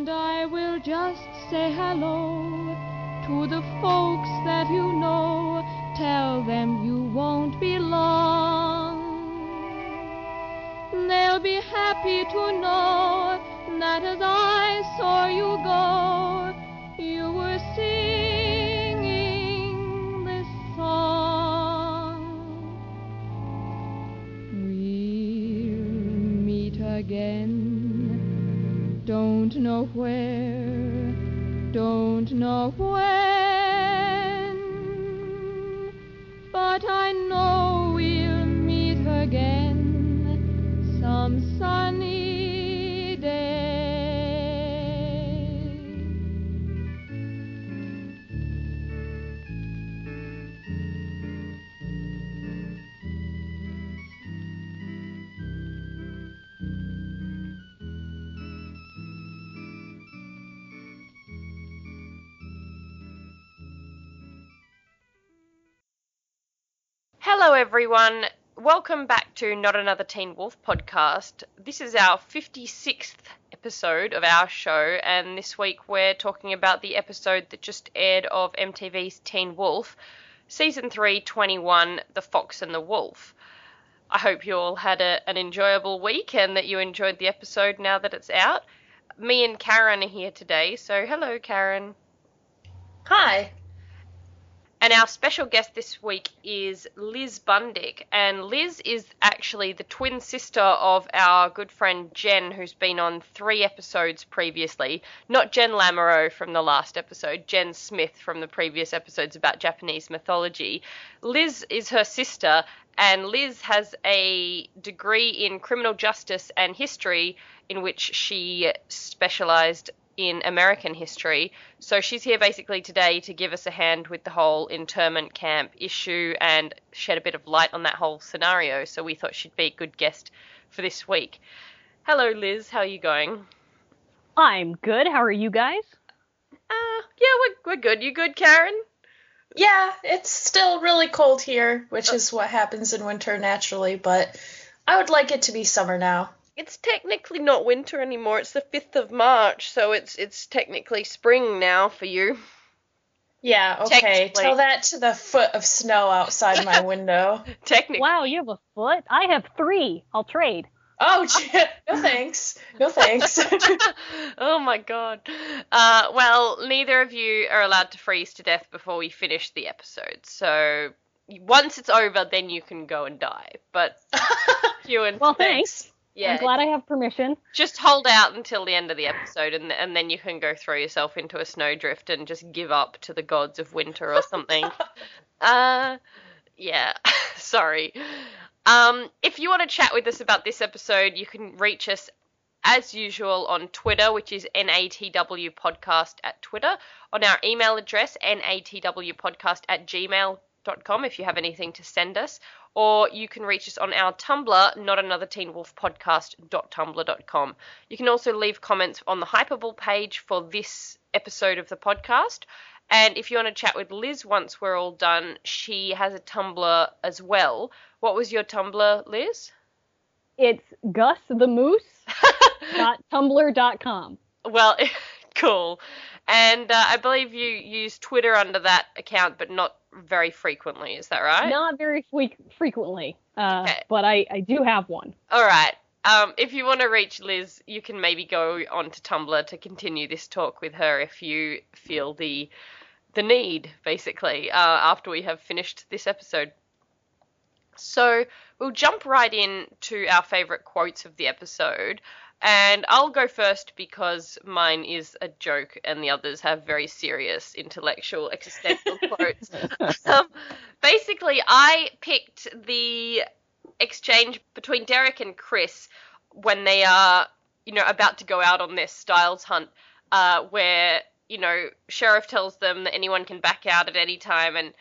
And I will just say hello to the folks that you know. Tell them you won't be long. They'll be happy to know that as I saw you go, you were singing Don't know where, don't know when, Hello, everyone. Welcome back to Not Another Teen Wolf podcast. This is our 56th episode of our show, and this week we're talking about the episode that just aired of MTV's Teen Wolf, Season 3, 21 The Fox and the Wolf. I hope you all had a, an enjoyable week and that you enjoyed the episode now that it's out. Me and Karen are here today, so hello, Karen. Hi. And our special guest this week is Liz Bundick. And Liz is actually the twin sister of our good friend Jen, who's been on three episodes previously. Not Jen Lamoureux from the last episode, Jen Smith from the previous episodes about Japanese mythology. Liz is her sister, and Liz has a degree in criminal justice and history, in which she specialized in American history. So she's here basically today to give us a hand with the whole internment camp issue and shed a bit of light on that whole scenario. So we thought she'd be a good guest for this week. Hello, Liz. How are you going? I'm good. How are you guys? Uh, yeah, we're, we're good. You good, Karen? Yeah, it's still really cold here, which is what happens in winter naturally, but I would like it to be summer now. It's technically not winter anymore. It's the 5th of March, so it's it's technically spring now for you. Yeah, okay. Tell that to the foot of snow outside my window. Technically. Wow, you have a foot? I have three. I'll trade. Oh, no thanks. No thanks. oh my god. Uh, well, neither of you are allowed to freeze to death before we finish the episode. So once it's over, then you can go and die. But you and Well, thanks. Yeah. I'm glad I have permission. Just hold out until the end of the episode, and and then you can go throw yourself into a snowdrift and just give up to the gods of winter or something. uh, yeah. Sorry. Um, if you want to chat with us about this episode, you can reach us as usual on Twitter, which is NATW Podcast at Twitter, on our email address, natwpodcast at gmail.com, if you have anything to send us, or you can reach us on our Tumblr, not another Teen Wolf podcast.tumblr.com. You can also leave comments on the Hypable page for this episode of the podcast. And if you want to chat with Liz once we're all done, she has a Tumblr as well. What was your Tumblr, Liz? It's Gus the Moose. Well, cool. And uh, I believe you use Twitter under that account, but not very frequently. Is that right? Not very fre- frequently, uh, Okay. but I, I do have one. All right. Um, if you want to reach Liz, you can maybe go onto Tumblr to continue this talk with her if you feel the the need, basically, uh, after we have finished this episode. So we'll jump right in to our favorite quotes of the episode. And I'll go first because mine is a joke and the others have very serious intellectual existential quotes. um, basically, I picked the exchange between Derek and Chris when they are, you know, about to go out on their Stiles hunt, uh, where, you know, Sheriff tells them that anyone can back out at any time and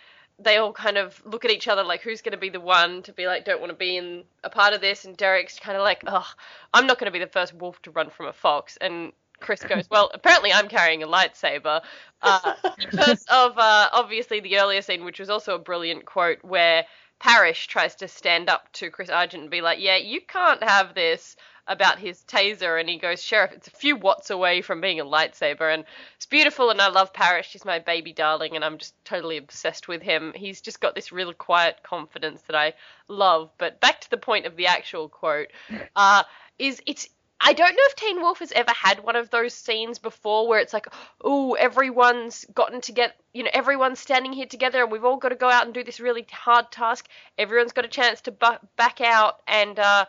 they all kind of look at each other like who's going to be the one to be like don't want to be in a part of this? And Derek's kind of like oh I'm not going to be the first wolf to run from a fox. And Chris goes well apparently I'm carrying a lightsaber. Uh, because of uh, obviously the earlier scene which was also a brilliant quote where Parrish tries to stand up to Chris Argent and be like yeah you can't have this about his taser, and he goes, "Sheriff, it's a few watts away from being a lightsaber." And it's beautiful, and I love Parrish. He's my baby darling, and I'm just totally obsessed with him. He's just got this real quiet confidence that I love. But back to the point of the actual quote, uh, is it's I don't know if Teen Wolf has ever had one of those scenes before where it's like, oh, everyone's gotten to get, you know, everyone's standing here together and we've all got to go out and do this really hard task. Everyone's got a chance to bu- back out and, uh,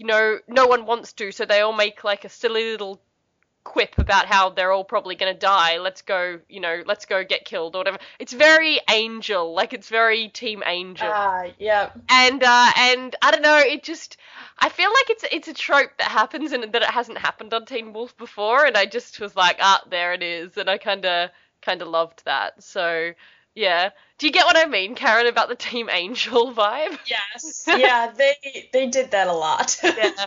you know, no one wants to, so they all make like a silly little quip about how they're all probably going to die. Let's go, you know, let's go get killed or whatever. It's very angel, like it's very team angel. Ah, yeah. and uh, and I don't know, it just I feel like it's it's a trope that happens and that it hasn't happened on Teen Wolf before, and I just was like, ah, there it is, and I kind of kind of loved that. So yeah, do you get what I mean, Karen, about the Team Angel vibe? Yes. yeah, they they did that a lot. yeah.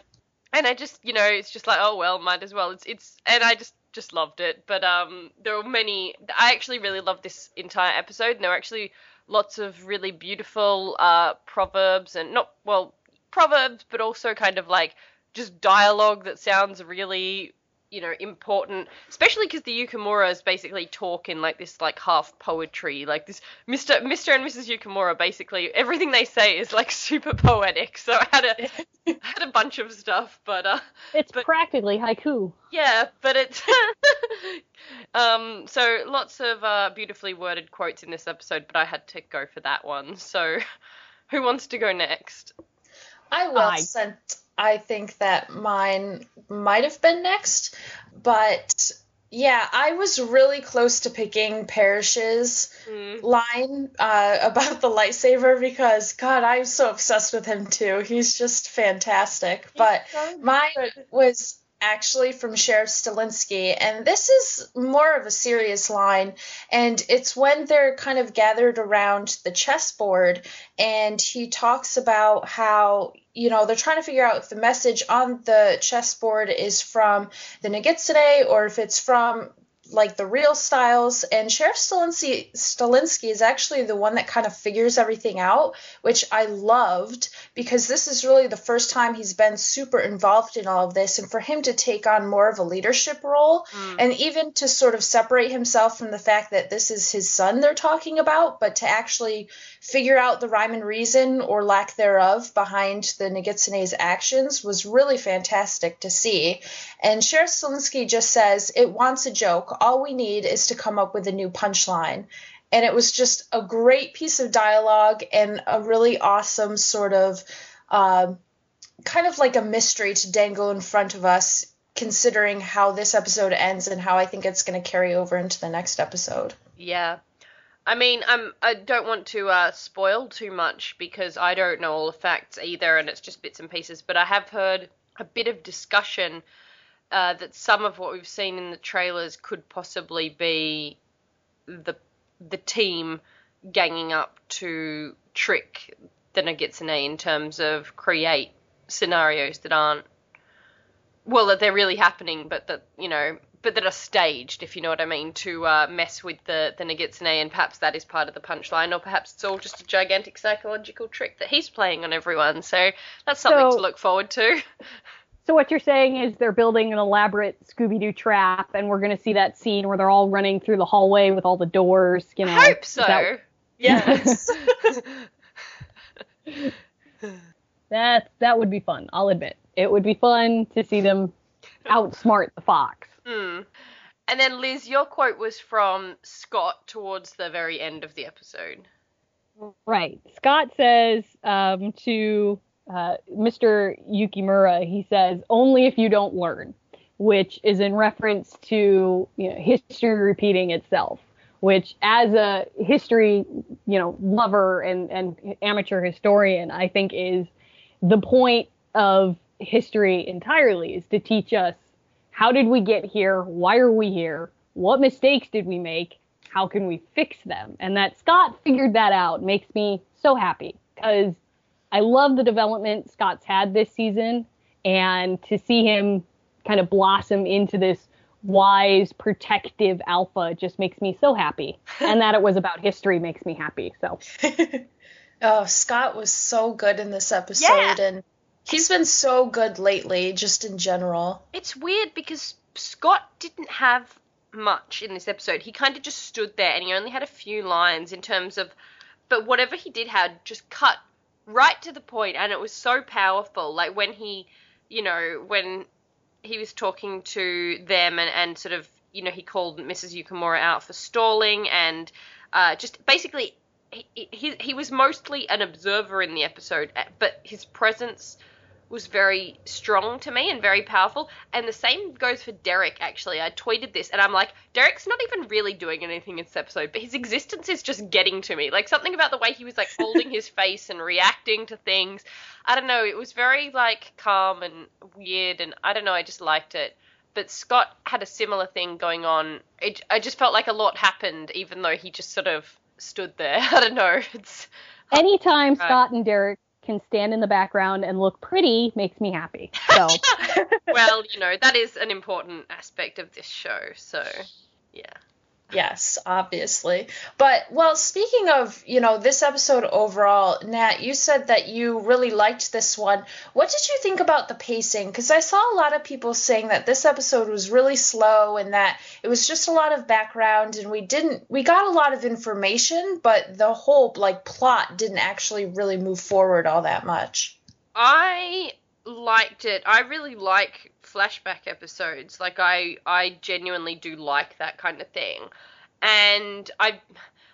And I just, you know, it's just like, oh well, might as well. It's it's, and I just just loved it. But um, there were many. I actually really loved this entire episode. And there were actually lots of really beautiful uh proverbs and not well proverbs, but also kind of like just dialogue that sounds really you know important especially because the Yukimuras basically talk in like this like half poetry like this Mr. Mr. and Mrs. Yukimura basically everything they say is like super poetic so I had a I had a bunch of stuff but uh It's But- practically haiku. yeah but it's um so lots of uh beautifully worded quotes in this episode but I had to go for that one so who wants to go next I will I- sent. I think that mine might have been next, but yeah, I was really close to picking Parrish's Mm. line uh, about the lightsaber because God, I'm so obsessed with him too. He's just fantastic. But mine was actually from Sheriff Stilinski, and this is more of a serious line, and it's when they're kind of gathered around the chessboard, and he talks about how you know they're trying to figure out if the message on the chessboard is from the Nogitsune or if it's from like the real Stiles and sheriff Stilinski, Stilinski is actually the one that kind of figures everything out which i loved because this is really the first time he's been super involved in all of this and for him to take on more of a leadership role Mm. and even to sort of separate himself from the fact that this is his son they're talking about but to actually figure out the rhyme and reason or lack thereof behind the Nogitsune's actions was really fantastic to see. And Sheriff Stilinski just says, It wants a joke. All we need is to come up with a new punchline. And it was just a great piece of dialogue and a really awesome sort of um kind of like a mystery to dangle in front of us, considering how this episode ends and how I think it's going to carry over into the next episode. Yeah. I mean, I'm, I don't want to uh, spoil too much because I don't know all the facts either, and it's just bits and pieces. But I have heard a bit of discussion uh, that some of what we've seen in the trailers could possibly be the the team ganging up to trick the Nogitsune in terms of create scenarios that aren't well that they're really happening, but that you know, but that are staged, if you know what I mean, to uh, mess with the the Nogitsune, and perhaps that is part of the punchline, or perhaps it's all just a gigantic psychological trick that he's playing on everyone. So that's something So- to look forward to. So what you're saying is they're building an elaborate Scooby-Doo trap, and we're going to see that scene where they're all running through the hallway with all the doors. You know, I hope so. that- Yes. that that would be fun. I'll admit, it would be fun to see them outsmart the fox. Hmm. And then Liz, your quote was from Scott towards the very end of the episode. Right. Scott says um, to uh, Mr. Yukimura, he says, only if you don't learn, which is in reference to you know, history repeating itself, which as a history, you know, lover and, and amateur historian, I think is the point of history entirely is to teach us how did we get here? Why are we here? What mistakes did we make? How can we fix them? And that Scott figured that out makes me so happy because I love the development Scott's had this season and to see him kind of blossom into this wise, protective alpha just makes me so happy. and that it was about history makes me happy. So oh, Scott was so good in this episode, Yeah. and He's been so good lately, just in general. It's weird because Scott didn't have much in this episode. He kind of just stood there and he only had a few lines in terms of but whatever he did had just cut right to the point and it was so powerful. Like when he, you know, when he was talking to them and, and sort of, you know, he called Mrs. Yukimura out for stalling and uh, just basically he, he, he was mostly an observer in the episode, but his presence was very strong to me and very powerful. And the same goes for Derek, actually. I tweeted this and I'm like, Derek's not even really doing anything in this episode, but his existence is just getting to me. Like something about the way he was like holding his face and reacting to things. I don't know, it was very like calm and weird and I don't know, I just liked it. But Scott had a similar thing going on. It, I just felt like a lot happened, even though he just sort of stood there. I don't know. It's anytime. Scott and Derek can stand in the background and look pretty makes me happy. So well, you know, that is an important aspect of this show. So, yeah. Yes, obviously. But well, speaking of, you know, this episode overall, Nat, you said that you really liked this one. What did you think about the pacing? Because I saw a lot of people saying that this episode was really slow and that it was just a lot of background and we didn't we got a lot of information, but the whole like plot didn't actually really move forward all that much. I liked it. I really like flashback episodes. Like I I genuinely do like that kind of thing. And I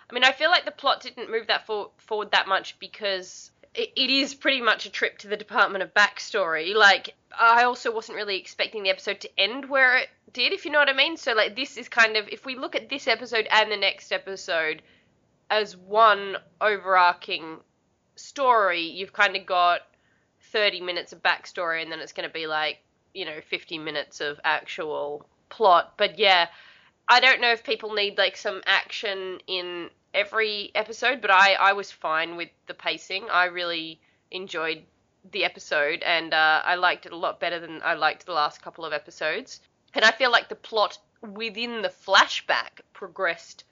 I mean I feel like the plot didn't move that for, forward that much because it, it is pretty much a trip to the Department of Backstory. Like I also wasn't really expecting the episode to end where it did, if you know what I mean. So like this is kind of if we look at this episode and the next episode as one overarching story, you've kind of got 30 minutes of backstory and then it's going to be like, you know, 50 minutes of actual plot. But yeah, I don't know if people need like some action in every episode, but I, I was fine with the pacing. I really enjoyed the episode and uh, I liked it a lot better than I liked the last couple of episodes. And I feel like the plot within the flashback progressed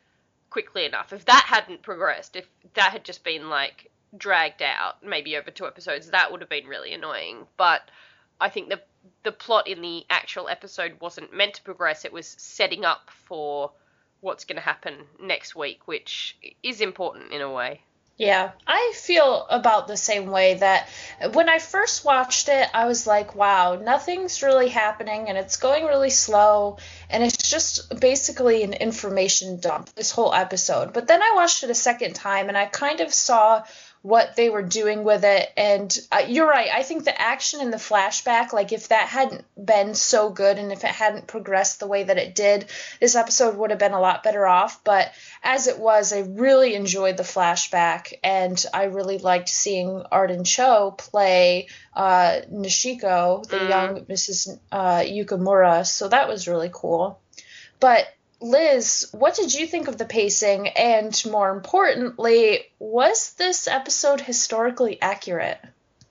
quickly enough. If that hadn't progressed, if that had just been like dragged out, maybe over two episodes, that would have been really annoying. But I think the the plot in the actual episode wasn't meant to progress. It was setting up for what's going to happen next week, which is important in a way. Yeah, I feel about the same way that when I first watched it, I was like, wow, nothing's really happening and it's going really slow and it's just basically an information dump, this whole episode. But then I watched it a second time and I kind of saw what they were doing with it. And uh, you're right. I think the action in the flashback, like if that hadn't been so good and if it hadn't progressed the way that it did, this episode would have been a lot better off. But as it was, I really enjoyed the flashback and I really liked seeing Arden Cho play uh, Noshiko, the mm. young Mrs. Uh, Yukimura. So that was really cool. But Liz, what did you think of the pacing? And more importantly, was this episode historically accurate?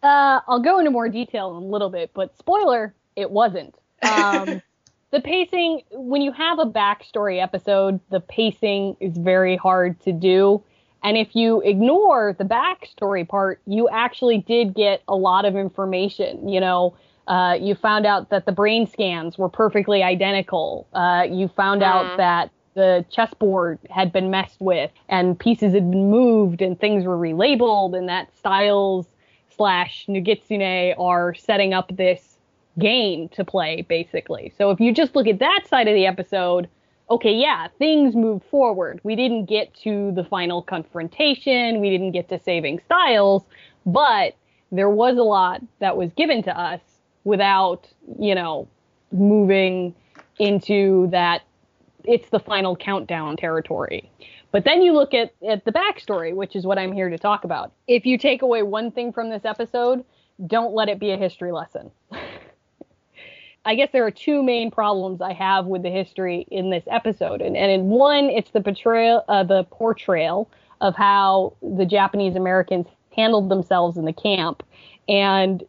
Uh, I'll go into more detail in a little bit, but spoiler, it wasn't. Um, the pacing, when you have a backstory episode, the pacing is very hard to do. And if you ignore the backstory part, you actually did get a lot of information. You know, uh, you found out that the brain scans were perfectly identical. Uh, you found out that the chessboard had been messed with and pieces had been moved and things were relabeled and that Stiles slash Nogitsune are setting up this game to play basically. So if you just look at that side of the episode, okay, yeah, things move forward. We didn't get to the final confrontation, we didn't get to saving Stiles, but there was a lot that was given to us without, you know, moving into that it's the final countdown territory. But then you look at, at the backstory, which is what I'm here to talk about. If you take away one thing from this episode, don't let it be a history lesson. I guess there are two main problems I have with the history in this episode, and, and in one, it's the portrayal, uh, the portrayal of how the Japanese Americans handled themselves in the camp, and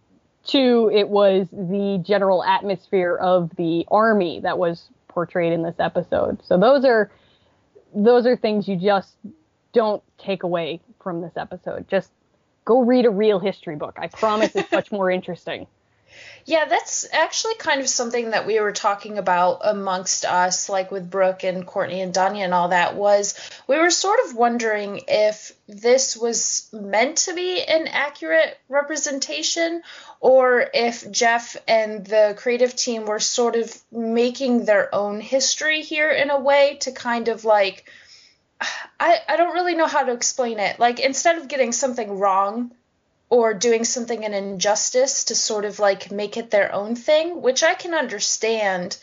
Two, it was the general atmosphere of the army that was portrayed in this episode. So those are those are things you just don't take away from this episode. Just go read a real history book. I promise it's much more interesting. Yeah, that's actually kind of something that we were talking about amongst us, like with Brooke and Courtney and Danya and all that, was we were sort of wondering if this was meant to be an accurate representation or if Jeff and the creative team were sort of making their own history here in a way to kind of like. I, I don't really know how to explain it. Like, instead of getting something wrong, or doing something an injustice to sort of like make it their own thing, which I can understand.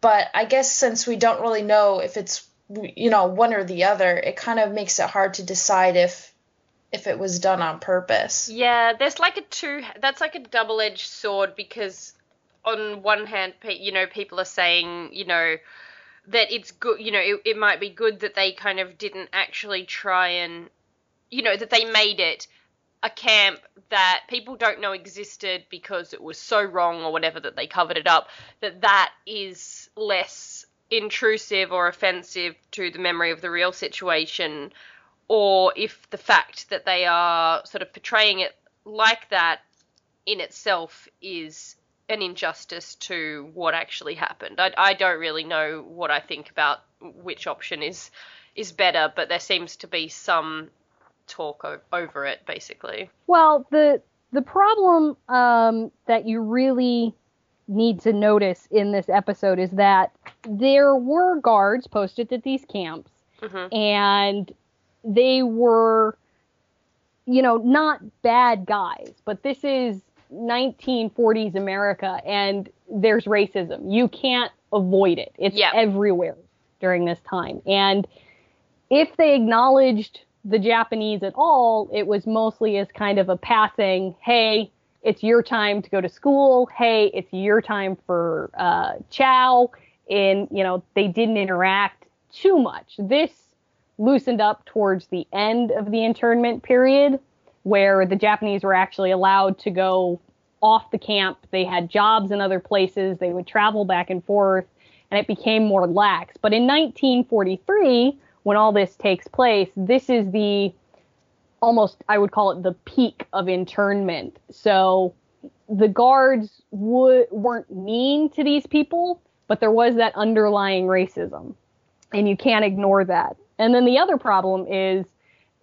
But I guess since we don't really know if it's you know one or the other, it kind of makes it hard to decide if if it was done on purpose. Yeah, there's like a two that's like a double-edged sword because on one hand, you know, people are saying, you know, that it's good, you know, it, it might be good that they kind of didn't actually try and you know, that they made it a camp that people don't know existed because it was so wrong or whatever that they covered it up that that is less intrusive or offensive to the memory of the real situation or if the fact that they are sort of portraying it like that in itself is an injustice to what actually happened. I, I don't really know what I think about which option is is better, but there seems to be some talk o- over it, basically. Well, the the problem um, that you really need to notice in this episode is that there were guards posted at these camps, mm-hmm. and they were, you know, not bad guys, but this is 1940s America, and there's racism. You can't avoid it. It's yep. everywhere during this time, and if they acknowledged the Japanese at all, it was mostly as kind of a passing, hey, it's your time to go to school. Hey, it's your time for uh, chow. And, you know, they didn't interact too much. This loosened up towards the end of the internment period where the Japanese were actually allowed to go off the camp. They had jobs in other places. They would travel back and forth and it became more lax. But in 1943, when all this takes place, this is the almost I would call it the peak of internment. So the guards weren't mean to these people, but there was that underlying racism. And you can't ignore that. And then the other problem is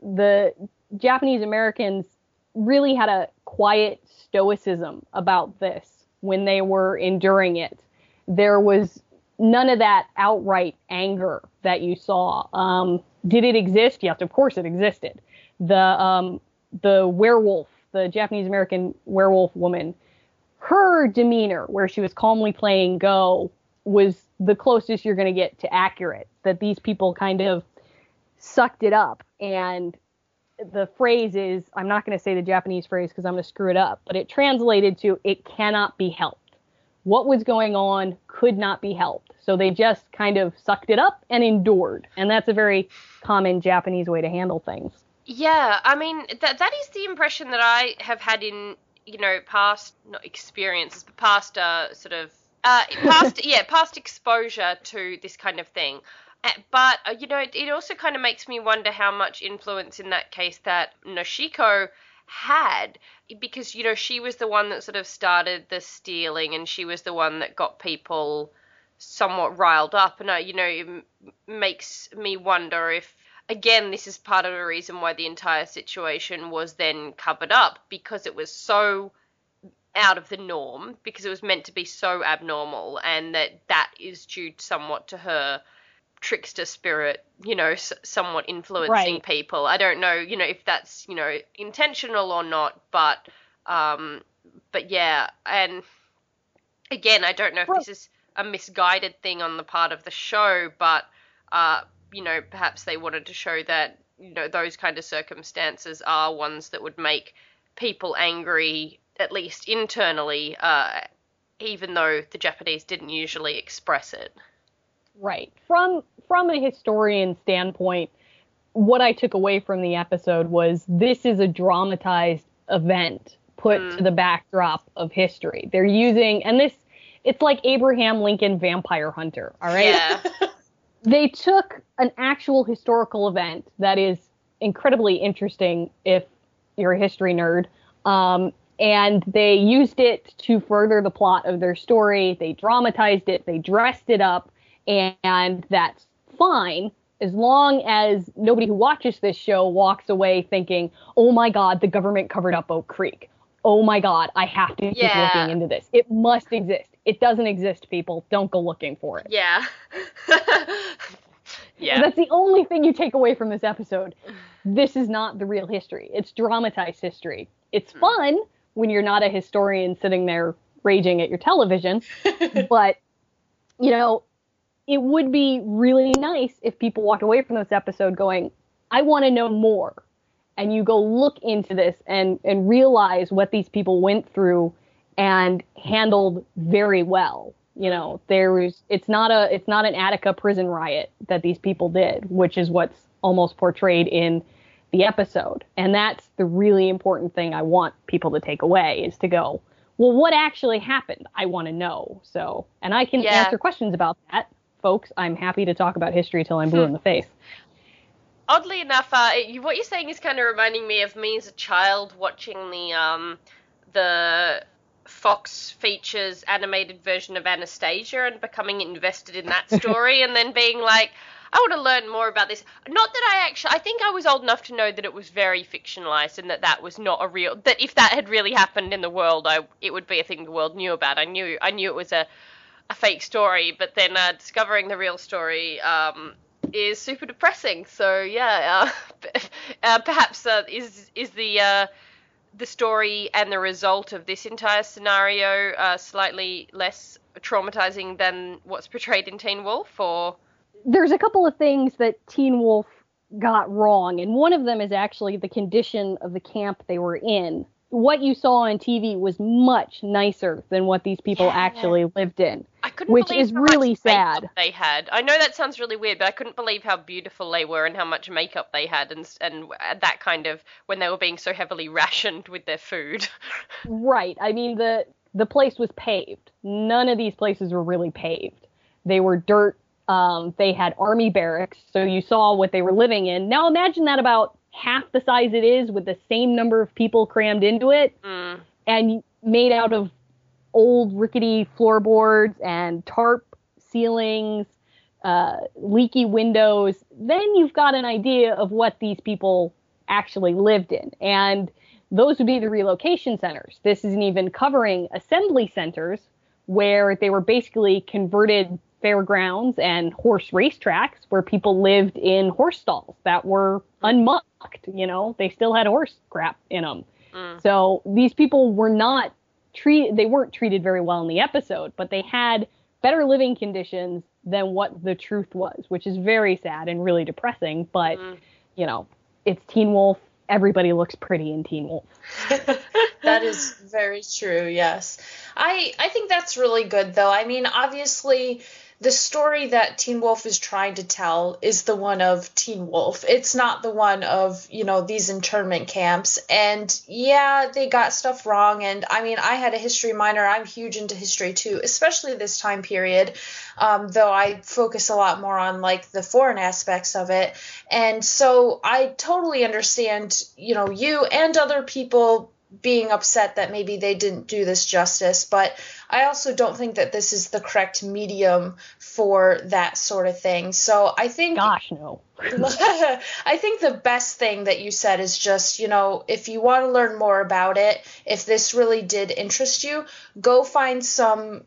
the Japanese Americans really had a quiet stoicism about this when they were enduring it. There was none of that outright anger that you saw. Um, did it exist? Yes, of course it existed. The um, the werewolf, the Japanese American werewolf woman, her demeanor, where she was calmly playing Go, was the closest you're going to get to accurate. That these people kind of sucked it up, and the phrase is I'm not going to say the Japanese phrase because I'm going to screw it up, but it translated to it cannot be helped what was going on could not be helped. So they just kind of sucked it up and endured. And that's a very common Japanese way to handle things. Yeah, I mean that that is the impression that I have had in you know past not experiences but past uh, sort of uh, past yeah past exposure to this kind of thing. But uh, you know it, it also kind of makes me wonder how much influence in that case that Noshiko had because you know she was the one that sort of started the stealing and she was the one that got people somewhat riled up. And I, you know it makes me wonder if again this is part of the reason why the entire situation was then covered up because it was so out of the norm because it was meant to be so abnormal and that that is due somewhat to her trickster spirit, you know, s- somewhat influencing right. people. I don't know, you know, if that's you know intentional or not, but um, but yeah, and again, I don't know if this is a misguided thing on the part of the show, but uh, you know, perhaps they wanted to show that you know those kind of circumstances are ones that would make people angry, at least internally, uh, even though the Japanese didn't usually express it. Right. From from a historian standpoint, what I took away from the episode was this is a dramatized event put mm. to the backdrop of history. They're using and this it's like Abraham Lincoln Vampire Hunter, all right? Yeah. they took an actual historical event that is incredibly interesting if you're a history nerd. Um, and they used it to further the plot of their story. They dramatized it, they dressed it up, and, and that's fine as long as nobody who watches this show walks away thinking, "Oh my God, the government covered up Oak Creek. Oh my God, I have to keep Yeah. looking into this. It must exist. It doesn't exist, people. Don't go looking for it." Yeah. yeah. That's the only thing you take away from this episode. This is not the real history. It's dramatized history. It's Hmm. fun when you're not a historian sitting there raging at your television, but you know, it would be really nice if people walked away from this episode going, I want to know more. And you go look into this and and realize what these people went through and handled very well. You know, there was it's not a it's not an Attica prison riot that these people did, which is what's almost portrayed in the episode. And that's the really important thing I want people to take away is to go, well, what actually happened? I want to know. So, and I can Yeah. answer questions about that, folks. I'm happy to talk about history till I'm blue in the face. Oddly enough, uh, you, what you're saying is kind of reminding me of me as a child watching the um, the Fox features animated version of Anastasia and becoming invested in that story, and then being like, I want to learn more about this. Not that I actually, I think I was old enough to know that it was very fictionalized and that that was not a real. That if that had really happened in the world, I it would be a thing the world knew about. I knew I knew it was a a fake story, but then uh, discovering the real story um, is super depressing. So yeah, uh, uh, perhaps uh, is is the uh, the story and the result of this entire scenario uh, slightly less traumatizing than what's portrayed in Teen Wolf, or There's a couple of things that Teen Wolf got wrong, and one of them is actually the condition of the camp they were in. What you saw on TV was much nicer than what these people Yeah. actually lived in. I couldn't Which believe is how much really makeup sad. They had. I know that sounds really weird, but I couldn't believe how beautiful they were and how much makeup they had, and and that kind of when they were being so heavily rationed with their food. Right. I mean the the place was paved. None of these places were really paved. They were dirt. Um, they had army barracks, so you saw what they were living in. Now imagine that about half the size it is with the same number of people crammed into it Mm. and made out of old rickety floorboards and tarp ceilings, uh, leaky windows, then you've got an idea of what these people actually lived in. And those would be the relocation centers. This isn't even covering assembly centers where they were basically converted fairgrounds and horse racetracks where people lived in horse stalls that were unmucked. You know, they still had horse crap in them. Mm. So these people were not treated, they weren't treated very well in the episode, but they had better living conditions than what the truth was, which is very sad and really depressing. But, Mm. you know, it's Teen Wolf. Everybody looks pretty in Teen Wolf. that is very true yes i i think that's really good though i mean obviously the story that teen wolf is trying to tell is the one of teen wolf. It's not the one of you know these internment camps. And yeah they got stuff wrong. And i mean i had a history minor. I'm huge into history too especially this time period um, though i focus a lot more on like the foreign aspects of it. And so i totally understand you know you and other people being upset that maybe they didn't do this justice, but I also don't think that this is the correct medium for that sort of thing. So I think Gosh, no. I think the best thing that you said is just, you know, if you want to learn more about it, if this really did interest you, go find some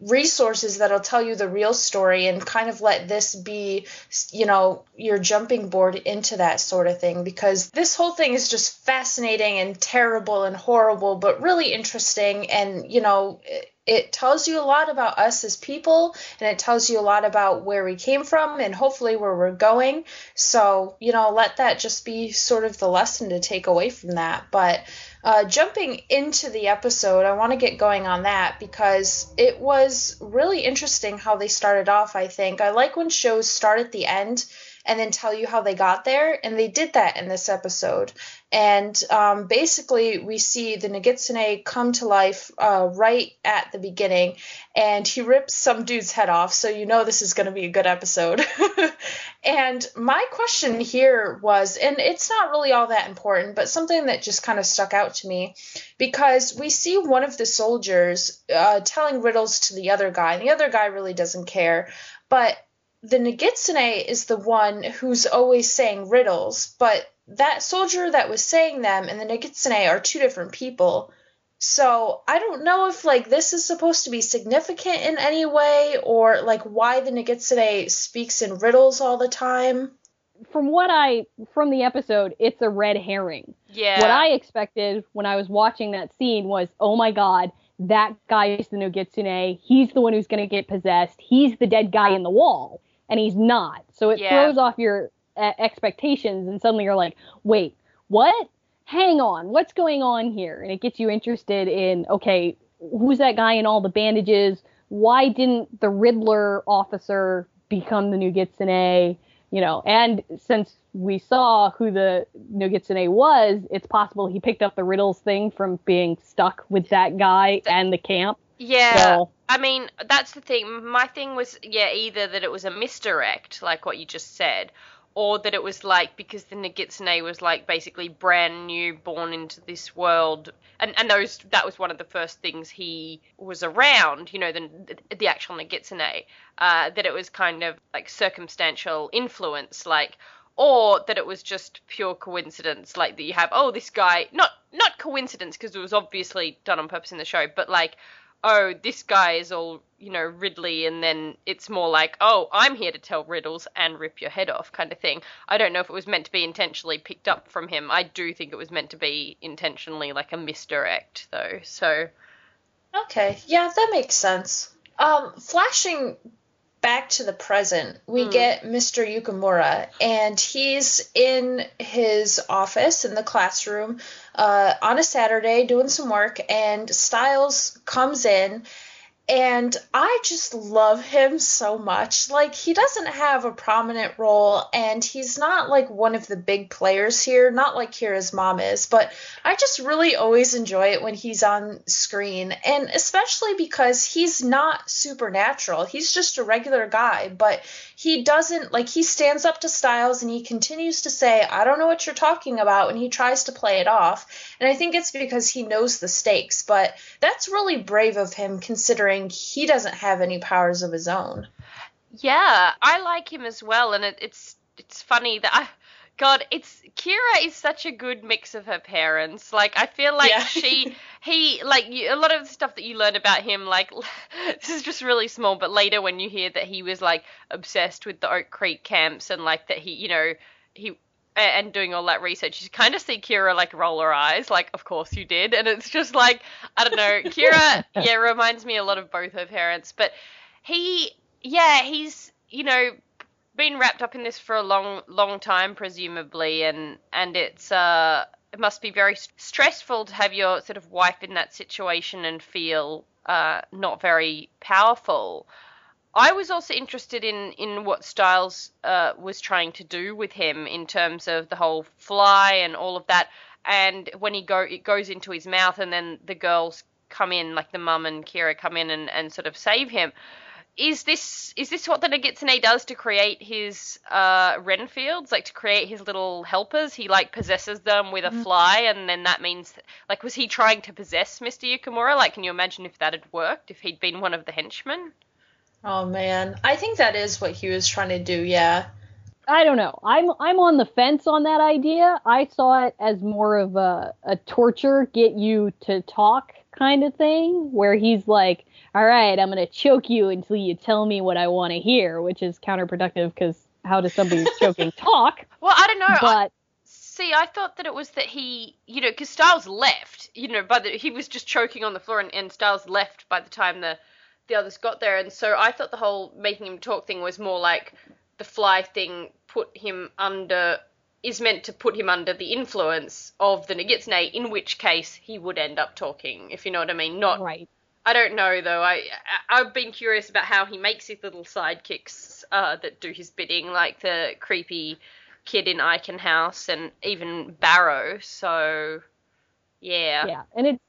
resources that'll tell you the real story and kind of let this be, you know, your jumping board into that sort of thing because this whole thing is just fascinating and terrible and horrible, but really interesting. And, you know, it, it tells you a lot about us as people and it tells you a lot about where we came from and hopefully where we're going. So, you know, let that just be sort of the lesson to take away from that. But uh, jumping into the episode, I want to get going on that because it was really interesting how they started off, I think. I like when shows start at the end and then tell you how they got there, and they did that in this episode. And um, basically, we see the Nogitsune come to life uh, right at the beginning, and he rips some dude's head off, so you know this is going to be a good episode. And my question here was, and it's not really all that important, but something that just kind of stuck out to me because we see one of the soldiers uh, telling riddles to the other guy, and the other guy really doesn't care. But the Nogitsune is the one who's always saying riddles, but that soldier that was saying them and the Nogitsune are two different people. So I don't know if like this is supposed to be significant in any way or like why the Nogitsune speaks in riddles all the time. From what I from the episode, it's a red herring. Yeah. What I expected when I was watching that scene was, oh my god, that guy is the Nogitsune. He's the one who's going to get possessed. He's the dead guy in the wall, and he's not. So it Yeah. throws off your uh, expectations, and suddenly you're like, wait, what? Hang on, what's going on here? And it gets you interested in, okay, who's that guy in all the bandages? Why didn't the Riddler officer become the Nogitsune? You know, and since we saw who the Nogitsune was, it's possible he picked up the riddles thing from being stuck with that guy and the camp. Yeah. So I mean, that's the thing. My thing was, yeah, either that it was a misdirect, like what you just said, or that it was like because the Nogitsune was like basically brand new, born into this world, and and those that was one of the first things he was around, you know, the the actual Nogitsune, uh, that it was kind of like circumstantial influence, like. Or that it was just pure coincidence, like that you have, oh, this guy, not not coincidence because it was obviously done on purpose in the show, but like oh, this guy is all, you know, Ridley, and then it's more like, oh, I'm here to tell riddles and rip your head off kind of thing. I don't know if it was meant to be intentionally picked up from him. I do think it was meant to be intentionally like a misdirect, though. So, Okay, yeah, that makes sense. Um, flashing back to the present, we Hmm. get Mr. Yukimura, and he's in his office in the classroom uh, on a Saturday doing some work, and Stiles comes in. And I just love him so much. Like, he doesn't have a prominent role, and he's not like one of the big players here, not like Kira's mom is, but I just really always enjoy it when he's on screen, and especially because he's not supernatural. He's just a regular guy, but he doesn't like he stands up to Stiles and he continues to say, "I don't know what you're talking about," and he tries to play it off. And I think it's because he knows the stakes, but that's really brave of him considering he doesn't have any powers of his own. yeah, I like him as well, and it, it's it's funny that I. God, it's Kira is such a good mix of her parents. Like I feel like Yeah. she he like you, a lot of the stuff that you learn about him like this is just really small but later when you hear that he was like obsessed with the Oak Creek camps and like that he you know he and doing all that research you kind of see Kira like roll her eyes like of course you did and it's just like I don't know Kira yeah reminds me a lot of both her parents but he yeah he's you know been wrapped up in this for a long long time presumably and and it's uh it must be very stressful to have your sort of wife in that situation and feel uh not very powerful I was also interested in in what Stiles uh, was trying to do with him in terms of the whole fly and all of that. And when he go, it goes into his mouth, and then the girls come in, like the mum and Kira come in and, and sort of save him. Is this is this what the Nogitsune does to create his uh, Renfields, like to create his little helpers? He like possesses them with a fly, and then that means like was he trying to possess Mr. Yukimura? Like, can you imagine if that had worked? If he'd been one of the henchmen? Oh man, I think that is what he was trying to do. Yeah. I don't know. I'm I'm on the fence on that idea. I saw it as more of a, a torture, get you to talk kind of thing, where he's like, "All right, I'm gonna choke you until you tell me what I want to hear," which is counterproductive because how does somebody who's choking talk? Well, I don't know. I, see, I thought that it was that he, you know, because Stiles left, you know, by the he was just choking on the floor, and, and Stiles left by the time the the others got there, and so I thought the whole making him talk thing was more like the fly thing put him under is meant to put him under the influence of the Nogitsune, in which case he would end up talking, if you know what I mean. Not right. I don't know though. I, I I've been curious about how he makes his little sidekicks uh, that do his bidding, like the creepy kid in Eichen House and even Barrow. So yeah, Yeah, and it's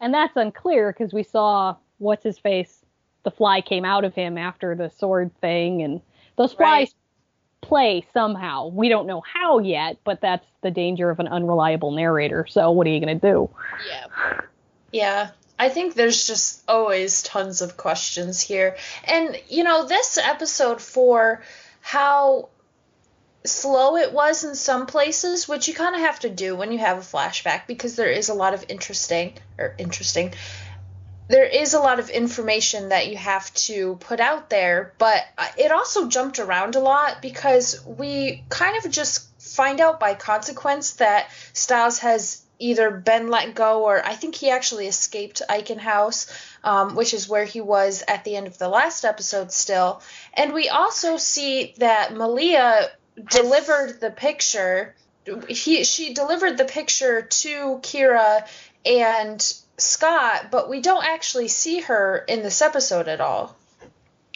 and that's unclear because we saw what's his face, the fly came out of him after the sword thing, and those flies play somehow. We don't know how yet, but that's the danger of an unreliable narrator. So what are you going to do? Yeah. Yeah. I think there's just always tons of questions here. And, you know, this episode for how slow it was in some places, which you kind of have to do when you have a flashback because there is a lot of interesting or interesting there is a lot of information that you have to put out there, but it also jumped around a lot because we kind of just find out by consequence that Stiles has either been let go or I think he actually escaped Eichen House, um, which is where he was at the end of the last episode still. And we also see that Malia delivered the picture. He she delivered the picture to Kira and Scott, but we don't actually see her in this episode at all.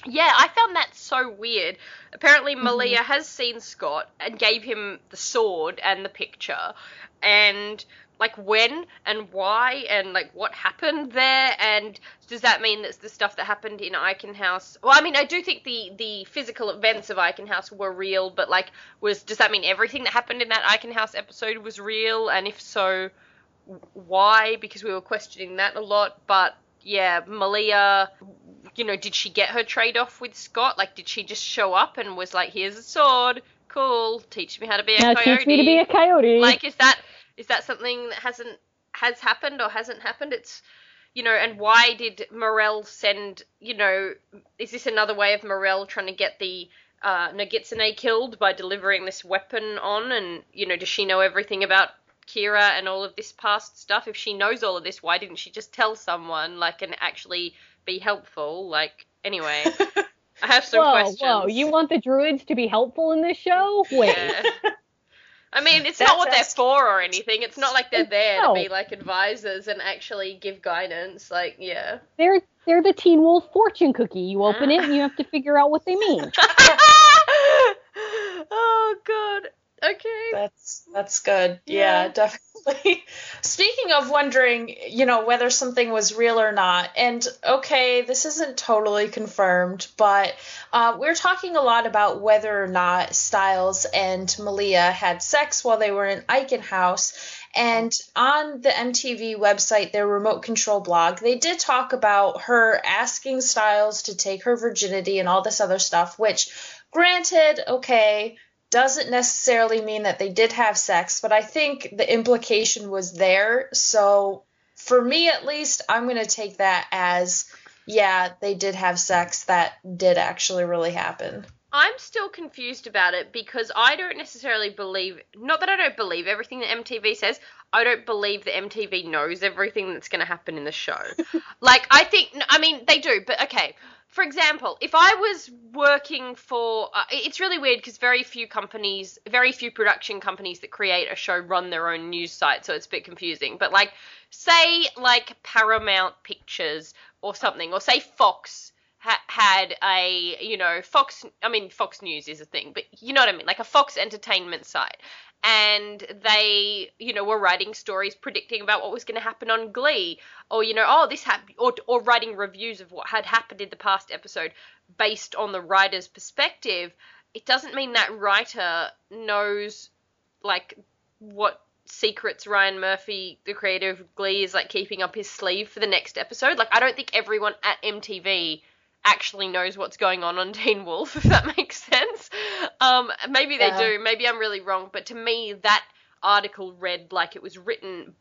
Yeah, I found that so weird. Apparently, mm-hmm. Malia mm-hmm. has seen Scott and gave him the sword and the picture, and like when and why and like what happened there and does that mean that's the stuff that happened in Eichen House? Well, I mean, I do think the the physical events of Eichen House were real, but like was does that mean everything that happened in that Eichen House episode was real? And if so, why because we were questioning that a lot. But yeah, Malia, you know, did she get her trade off with Scott? Like, did she just show up and was like, "Here's a sword, cool, teach me how to be a now coyote"? teach me to be a coyote. Like, is that is that something that hasn't has happened or hasn't happened? It's you know, and why did Morrell send? You know, is this another way of Morrell trying to get the uh, Nogitsune killed by delivering this weapon on? And you know, does she know everything about Kira and all of this past stuff? If she knows all of this, why didn't she just tell someone, like, and actually be helpful? Like, anyway, I have some whoa, questions. Whoa, you want the druids to be helpful in this show? Wait. Yeah. I mean, it's not what they're for or anything. It's not like they're there no. to be like advisors and actually give guidance. Like, yeah. They're they're the Teen Wolf fortune cookie. You open it and you have to figure out what they mean. oh god. Okay. That's that's good. Yeah, yeah definitely. Speaking of wondering, you know, whether something was real or not, and okay, this isn't totally confirmed, but uh, we're talking a lot about whether or not Stiles and Malia had sex while they were in Eichen House. And on the MTV website, their remote control blog, they did talk about her asking Stiles to take her virginity and all this other stuff, which, granted, okay, doesn't necessarily mean that they did have sex, but I think the implication was there. So for me at least, I'm going to take that as yeah, they did have sex. That did actually really happen. I'm still confused about it because I don't necessarily believe, not that I don't believe everything that MTV says, I don't believe that MTV knows everything that's going to happen in the show. like, I think, I mean, they do, but okay for example, if I was working for, uh, it's really weird because very few companies, very few production companies that create a show run their own news site, so it's a bit confusing. But like, say like Paramount Pictures or something, or say Fox ha- had a, you know, Fox. I mean, Fox News is a thing, but you know what I mean, like a Fox Entertainment site, and they, you know, were writing stories predicting about what was going to happen on Glee, or you know, oh, this happened, or or writing reviews of what had happened in the past episode based on the writer's perspective. It doesn't mean that writer knows like what secrets Ryan Murphy, the creator of Glee, is like keeping up his sleeve for the next episode. Like, I don't think everyone at MTV actually knows what's going on on Teen Wolf, if that makes sense. Um, maybe they yeah. do. Maybe I'm really wrong. But to me, that article read like it was written.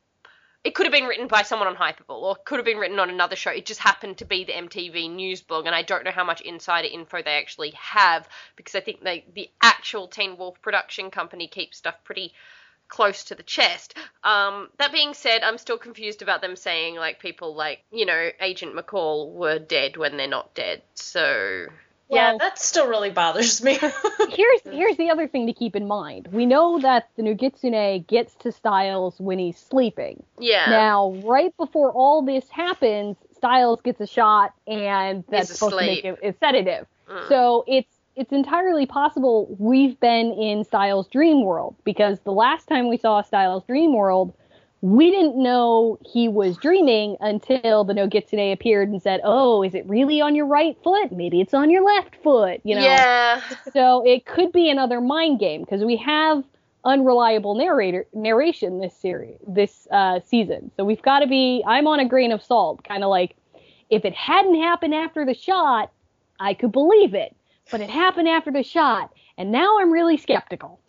It could have been written by someone on Hypable, or could have been written on another show. It just happened to be the MTV news blog, and I don't know how much insider info they actually have because I think they, the actual Teen Wolf production company keeps stuff pretty close to the chest. Um, that being said, I'm still confused about them saying like people like you know Agent McCall were dead when they're not dead. So yeah, that still really bothers me. here's here's the other thing to keep in mind. We know that the Nogitsune gets to Stiles when he's sleeping. Yeah. Now, right before all this happens, Stiles gets a shot, and that's supposed to make it a sedative. Mm. So it's it's entirely possible we've been in Stiles' dream world because the last time we saw Stiles' dream world we didn't know he was dreaming until the Nogitsune appeared and said, "Oh, is it really on your right foot? Maybe it's on your left foot." You know. Yeah. So it could be another mind game because we have unreliable narrator narration this series this uh, season. So we've got to be. I'm on a grain of salt, kind of like if it hadn't happened after the shot, I could believe it, but it happened after the shot, and now I'm really skeptical.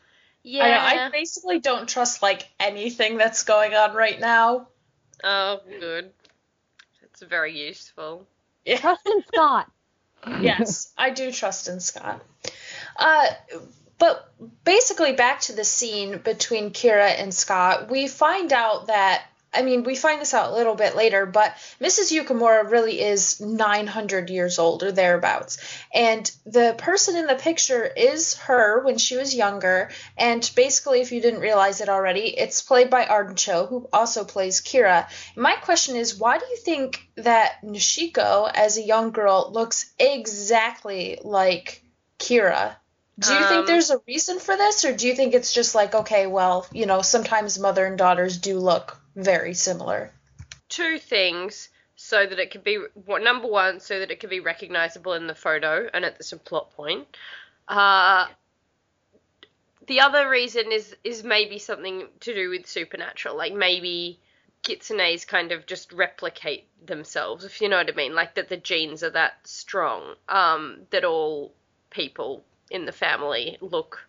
Yeah. I, I basically don't trust like anything that's going on right now. Oh, good. It's very useful. Yeah. Trust in Scott. yes, I do trust in Scott. Uh, but basically, back to the scene between Kira and Scott, we find out that. I mean, we find this out a little bit later, but Mrs. Yukimura really is 900 years old or thereabouts. And the person in the picture is her when she was younger. And basically, if you didn't realize it already, it's played by Arden Cho, who also plays Kira. My question is, why do you think that Noshiko, as a young girl, looks exactly like Kira? Do you Um, think there's a reason for this, or do you think it's just like, okay, well, you know, sometimes mother and daughters do look very similar? Two things so that it could be number one, so that it could be recognizable in the photo and at the plot point. Uh, the other reason is is maybe something to do with supernatural, like maybe kitsunes kind of just replicate themselves, if you know what I mean, like that the genes are that strong, um, that all people in the family look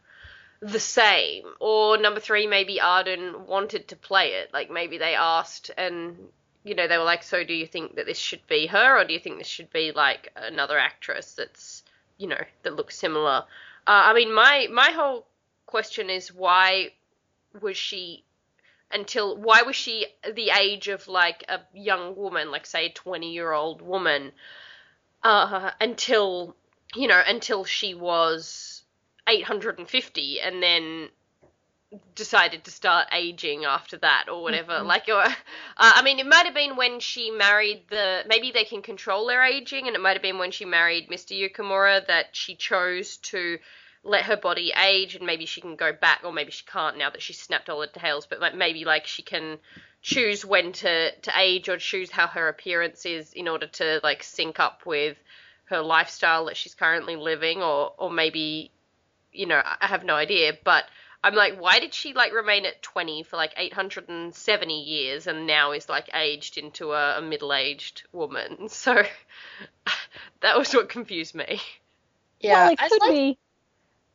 the same. Or number three, maybe Arden wanted to play it. Like maybe they asked and you know, they were like, So do you think that this should be her or do you think this should be like another actress that's you know, that looks similar? Uh, I mean my my whole question is why was she until why was she the age of like a young woman, like say a twenty year old woman, uh, until you know, until she was 850 and then decided to start aging after that or whatever. Like, or, uh, I mean, it might have been when she married the. Maybe they can control their aging, and it might have been when she married Mr. Yukimura that she chose to let her body age, and maybe she can go back, or maybe she can't now that she's snapped all her tails. But like, maybe like she can choose when to to age or choose how her appearance is in order to like sync up with her lifestyle that she's currently living, or or maybe you know I have no idea, but I'm like, why did she like remain at 20 for like 870 years and now is like aged into a, a middle-aged woman? So that was what confused me. Yeah, well, it could like- be.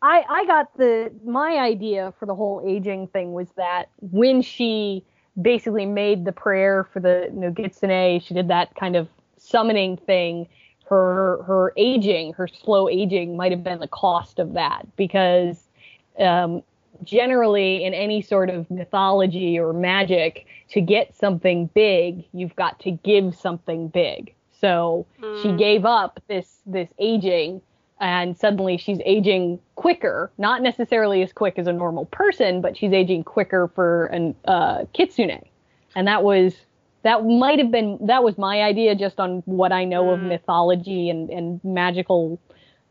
I I got the my idea for the whole aging thing was that when she basically made the prayer for the Nogitsune, she did that kind of summoning thing. Her her aging, her slow aging, might have been the cost of that because um, generally in any sort of mythology or magic, to get something big, you've got to give something big. So she Mm. gave up this this aging and suddenly she's aging quicker, not necessarily as quick as a normal person, but she's aging quicker for an uh, kitsune, and that was that might have been that was my idea just on what I know of Mm. mythology and and magical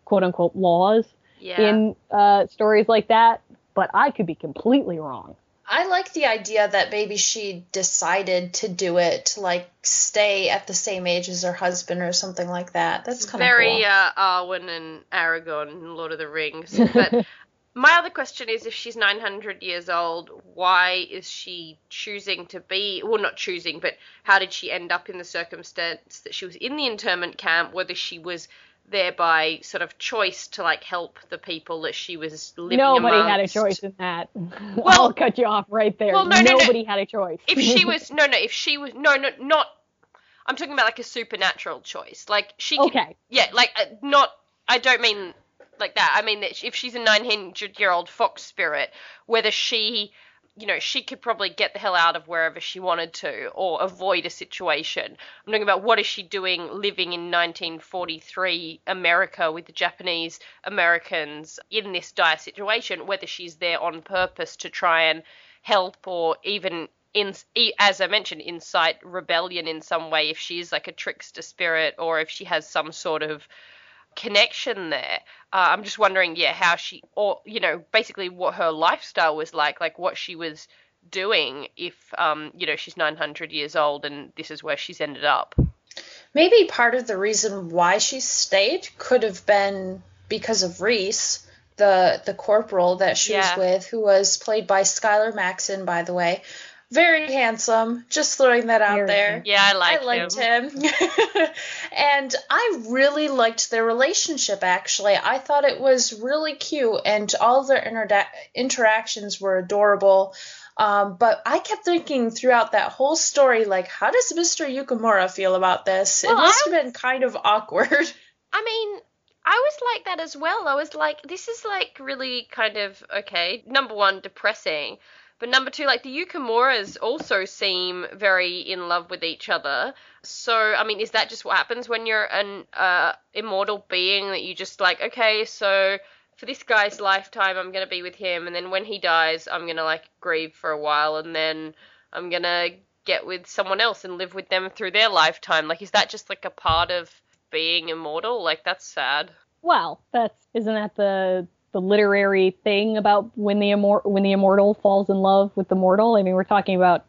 quote unquote laws Yeah. in uh, stories like that, but I could be completely wrong. I like the idea that maybe she decided to do it like stay at the same age as her husband or something like that. That's kind of very cool. uh, Arwen and Aragorn in Lord of the Rings. But my other question is, if she's 900 years old, why is she choosing to be? Well, not choosing, but how did she end up in the circumstance that she was in the internment camp? Whether she was there by sort of choice to like help the people that she was living Nobody had a choice in that. Well- I'll cut you off right there. Well, no, no, no. Nobody had a choice. if she was no no if she was no no not i'm talking about like a supernatural choice like she okay, yeah like uh, not i don't mean like that. I mean if she's a 900 year old fox spirit whether she you know she could probably get the hell out of wherever she wanted to or avoid a situation. I'm talking about what is she doing living in 1943 america with the japanese americans in this dire situation whether she's there on purpose to try and help or even in as I mentioned incite rebellion in some way if she is like a trickster spirit or if she has some sort of connection there. Uh, I'm just wondering, yeah, how she or you know basically what her lifestyle was like, like what she was doing if um, you know she's 900 years old and this is where she's ended up. Maybe part of the reason why she stayed could have been because of Reese, the the corporal that she Yeah. was with, who was played by Skyler Maxon, by the way. Very handsome. Just throwing that out Very there. Yeah, I like I liked him. him. and I really liked their relationship, actually. I thought it was really cute, and all their interda- interactions were adorable. Um, but I kept thinking throughout that whole story, like, how does Mr. Yukimura feel about this? Well, it must I have been kind of awkward. I mean, I was like that as well. I was like, this is like really kind of okay. Number one, depressing. But number two, like the Yukimuras also seem very in love with each other. So, I mean, is that just what happens when you're an uh, immortal being that you just like, okay, so for this guy's lifetime, I'm gonna be with him, and then when he dies, I'm gonna like grieve for a while, and then I'm gonna get with someone else and live with them through their lifetime. Like, is that just like a part of being immortal? Like, that's sad. Well, that's isn't that the the literary thing about when the immor- when the immortal falls in love with the mortal? I mean, we're talking about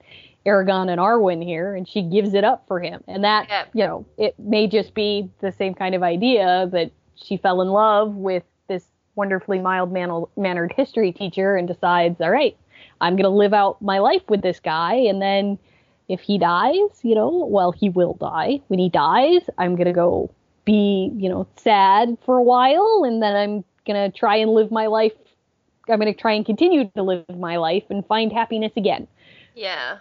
Aragorn and Arwen here, and she gives it up for him, and that Yeah. you know it may just be the same kind of idea that she fell in love with this wonderfully mild mannered history teacher and decides, all right, I'm gonna live out my life with this guy, and then if he dies, you know, well, he will die. When he dies, I'm gonna go be, you know, sad for a while, and then I'm gonna try and live my life. I'm gonna try and continue to live my life and find happiness again. Yeah.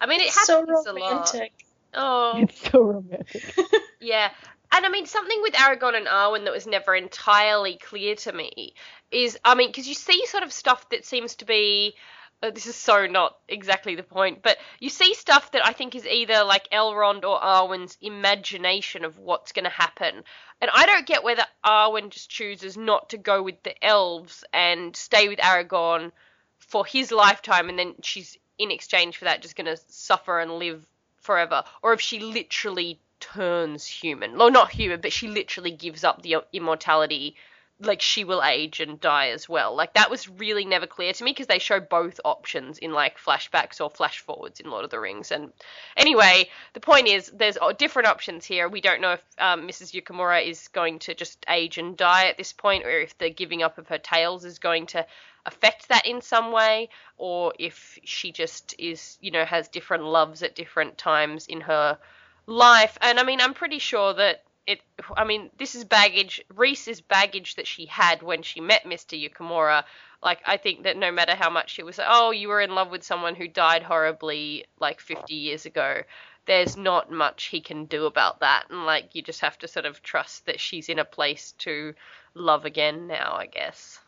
I mean, it so happens a lot. romantic. Oh, It's so romantic. yeah. And I mean, something with Aragorn and Arwen that was never entirely clear to me is, I mean, because you see sort of stuff that seems to be. Uh, this is so not exactly the point, but you see stuff that I think is either like Elrond or Arwen's imagination of what's going to happen. And I don't get whether Arwen just chooses not to go with the elves and stay with Aragorn for his lifetime, and then she's in exchange for that just going to suffer and live forever, or if she literally turns human. Well, not human, but she literally gives up the immortality. Like she will age and die as well. Like that was really never clear to me because they show both options in like flashbacks or flash forwards in Lord of the Rings. And anyway, the point is there's uh, different options here. We don't know if um, Mrs. Yukimura is going to just age and die at this point, or if the giving up of her tails is going to affect that in some way, or if she just is, you know, has different loves at different times in her life. And I mean, I'm pretty sure that it, I mean, this is baggage, Reese's baggage that she had when she met Mr. Yukimura. Like, I think that no matter how much she was like, oh, you were in love with someone who died horribly like 50 years ago, there's not much he can do about that. And, like, you just have to sort of trust that she's in a place to love again now, I guess.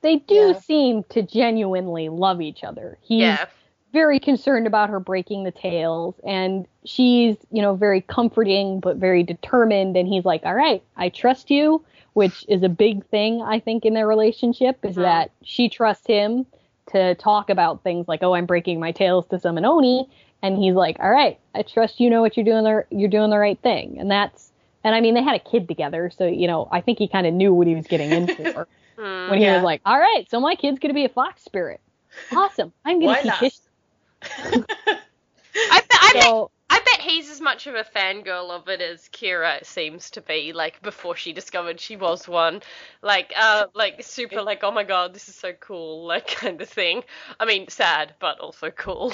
They do Yeah. seem to genuinely love each other. He's Yeah. Very concerned about her breaking the tails and she's you know very comforting but very determined and he's like all right i trust you which is a big thing i think in their relationship is Mhm. that she trusts him to talk about things like oh i'm breaking my tails to summon oni and he's like all right i trust you know what you're doing the, you're doing the right thing and that's and i mean they had a kid together so you know i think he kind of knew what he was getting in for Hmm. when he Yeah. was like all right so my kid's going to be a fox spirit awesome i'm going to teach I, bet, I, bet, so I bet he's as much of a fangirl of it as Kira seems to be, like before she discovered she was one. Like, uh, like super like, oh my god, this is so cool, like kind of thing. I mean, sad, but also cool.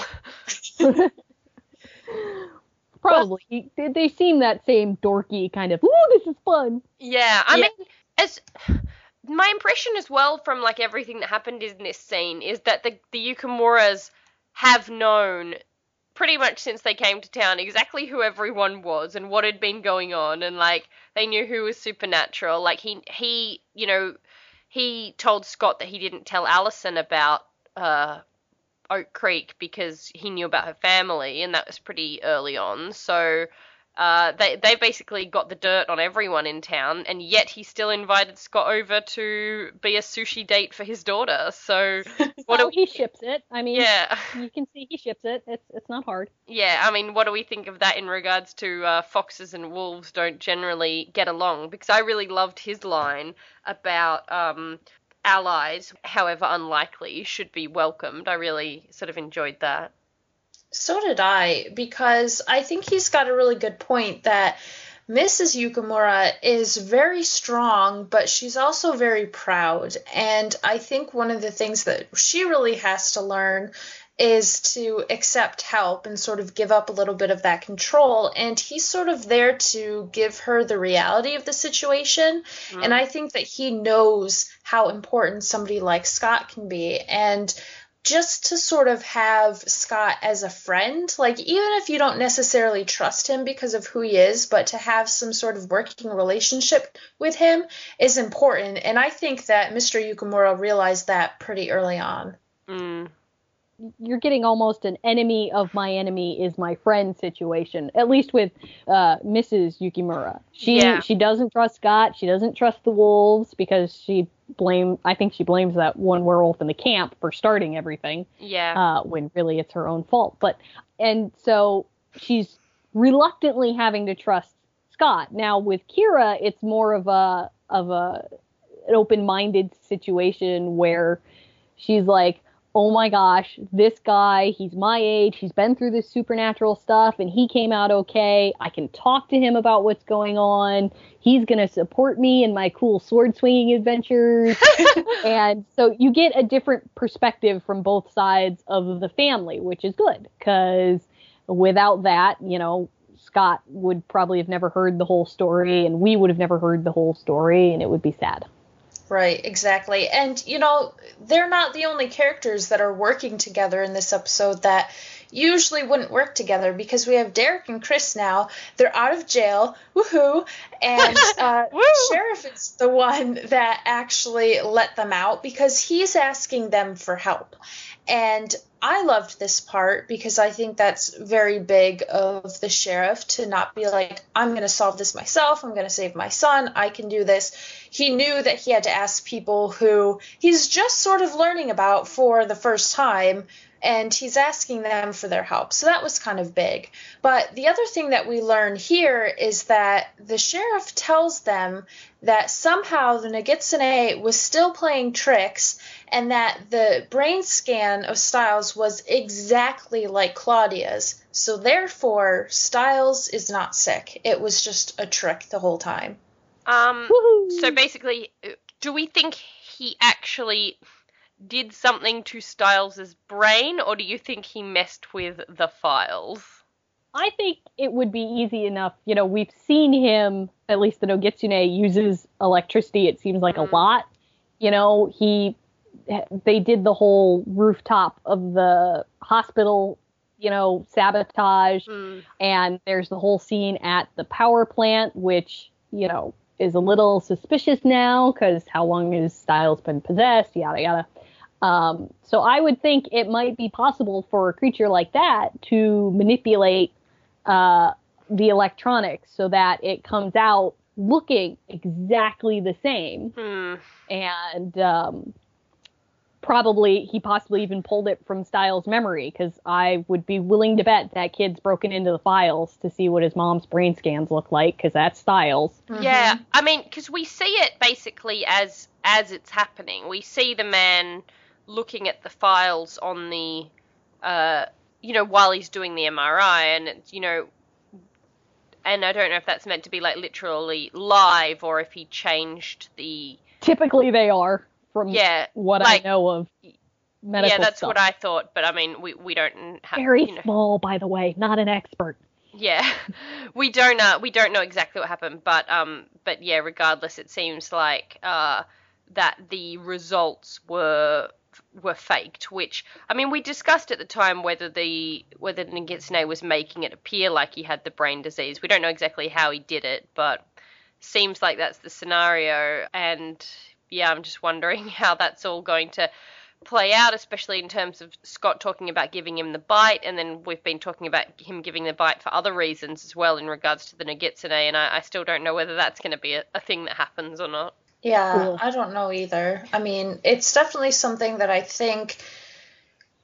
Probably. they, they seem that same dorky kind of, ooh, this is fun. Yeah, I Yeah. mean, as my impression as well from like everything that happened in this scene is that the the Yukimuras have known pretty much since they came to town exactly who everyone was and what had been going on and like they knew who was supernatural. Like he he you know he told Scott that he didn't tell Allison about uh Oak Creek because he knew about her family and that was pretty early on. So uh, they they basically got the dirt on everyone in town, and yet he still invited Scott over to be a sushi date for his daughter. So what oh, do he ships it. I mean, yeah, you can see he ships it. It's it's not hard. yeah. I mean, what do we think of that in regards to uh, foxes and wolves don't generally get along? Because I really loved his line about um, allies, however unlikely, should be welcomed. I really sort of enjoyed that. So did I, because I think he's got a really good point that Mrs. Yukimura is very strong, but she's also very proud. And I think one of the things that she really has to learn is to accept help and sort of give up a little bit of that control. And he's sort of there to give her the reality of the situation. Mm. And I think that he knows how important somebody like Scott can be. And just to sort of have Scott as a friend, like even if you don't necessarily trust him because of who he is, but to have some sort of working relationship with him is important. And I think that Mr. Yukimura realized that pretty early on. Mm you're getting almost an enemy of my enemy is my friend situation. At least with uh, Mrs. Yukimura, she yeah. she doesn't trust Scott. She doesn't trust the wolves because she blame. I think she blames that one werewolf in the camp for starting everything. Yeah. Uh, when really it's her own fault. But and so she's reluctantly having to trust Scott. Now with Kira, it's more of a of a an open-minded situation where she's like oh my gosh, this guy, he's my age, he's been through this supernatural stuff, and he came out okay. I can talk to him about what's going on. He's going to support me in my cool sword swinging adventures. and so you get a different perspective from both sides of the family, which is good, because without that, you know, Scott would probably have never heard the whole story, and we would have never heard the whole story, and it would be sad. Right, exactly. And, you know, they're not the only characters that are working together in this episode that usually wouldn't work together because we have Derek and Chris now. They're out of jail. Woohoo! And uh, Woo! Sheriff is the one that actually let them out because he's asking them for help. And I loved this part because I think that's very big of the sheriff to not be like, I'm going to solve this myself. I'm going to save my son. I can do this. He knew that he had to ask people who he's just sort of learning about for the first time and he's asking them for their help. So that was kind of big. But the other thing that we learn here is that the sheriff tells them that somehow the Nogitsune was still playing tricks and that the brain scan of Stiles was exactly like Claudia's. So therefore, Stiles is not sick. It was just a trick the whole time. Um so basically do we think he actually did something to Stiles's brain, or do you think he messed with the files? I think it would be easy enough. You know, we've seen him, at least the Nogitsune uses electricity, it seems like mm. a lot. You know, he, they did the whole rooftop of the hospital, you know, sabotage. Mm. And there's the whole scene at the power plant, which, you know, is a little suspicious now because how long has Stiles been possessed, yada, yada. Um, so I would think it might be possible for a creature like that to manipulate uh, the electronics so that it comes out looking exactly the same. Hmm. And um, probably he possibly even pulled it from Stiles' memory because I would be willing to bet that kid's broken into the files to see what his mom's brain scans look like because that's Stiles. Mm-hmm. Yeah, I mean, because we see it basically as as it's happening. We see the man looking at the files on the, uh, you know, while he's doing the MRI, and you know, and I don't know if that's meant to be like literally live or if he changed the. Typically, they are from yeah, what like, I know of medical Yeah, that's stuff. what I thought, but I mean, we we don't have very you know, small, by the way, not an expert. Yeah, we don't uh, we don't know exactly what happened, but um, but yeah, regardless, it seems like uh that the results were were faked. Which I mean, we discussed at the time whether the whether Nogitsune was making it appear like he had the brain disease. We don't know exactly how he did it, but seems like that's the scenario. And yeah, I'm just wondering how that's all going to play out, especially in terms of Scott talking about giving him the bite, and then we've been talking about him giving the bite for other reasons as well in regards to the Nogitsune, and I, I still don't know whether that's going to be a, a thing that happens or not. Yeah, cool. I don't know either. I mean, it's definitely something that I think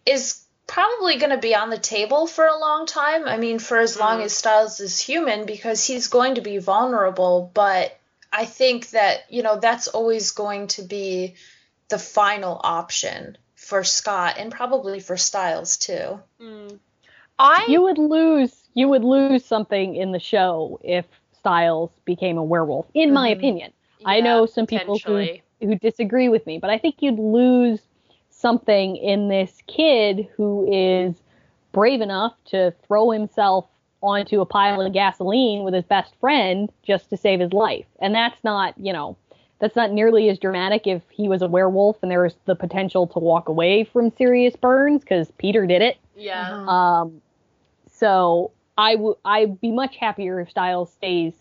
is probably going to be on the table for a long time. I mean, for as long mm. as Stiles is human, because he's going to be vulnerable. But I think that, you know, that's always going to be the final option for Scott and probably for Stiles too. Mm. I You would lose you would lose something in the show if Stiles became a werewolf, in my Mhm. Opinion. I know some people who who disagree with me, but I think you'd lose something in this kid who is brave enough to throw himself onto a pile of gasoline with his best friend just to save his life. And that's not, you know, that's not nearly as dramatic if he was a werewolf and there was the potential to walk away from serious burns because Peter did it. Yeah. Mhm. Um, so I would I'd be much happier if Stiles stays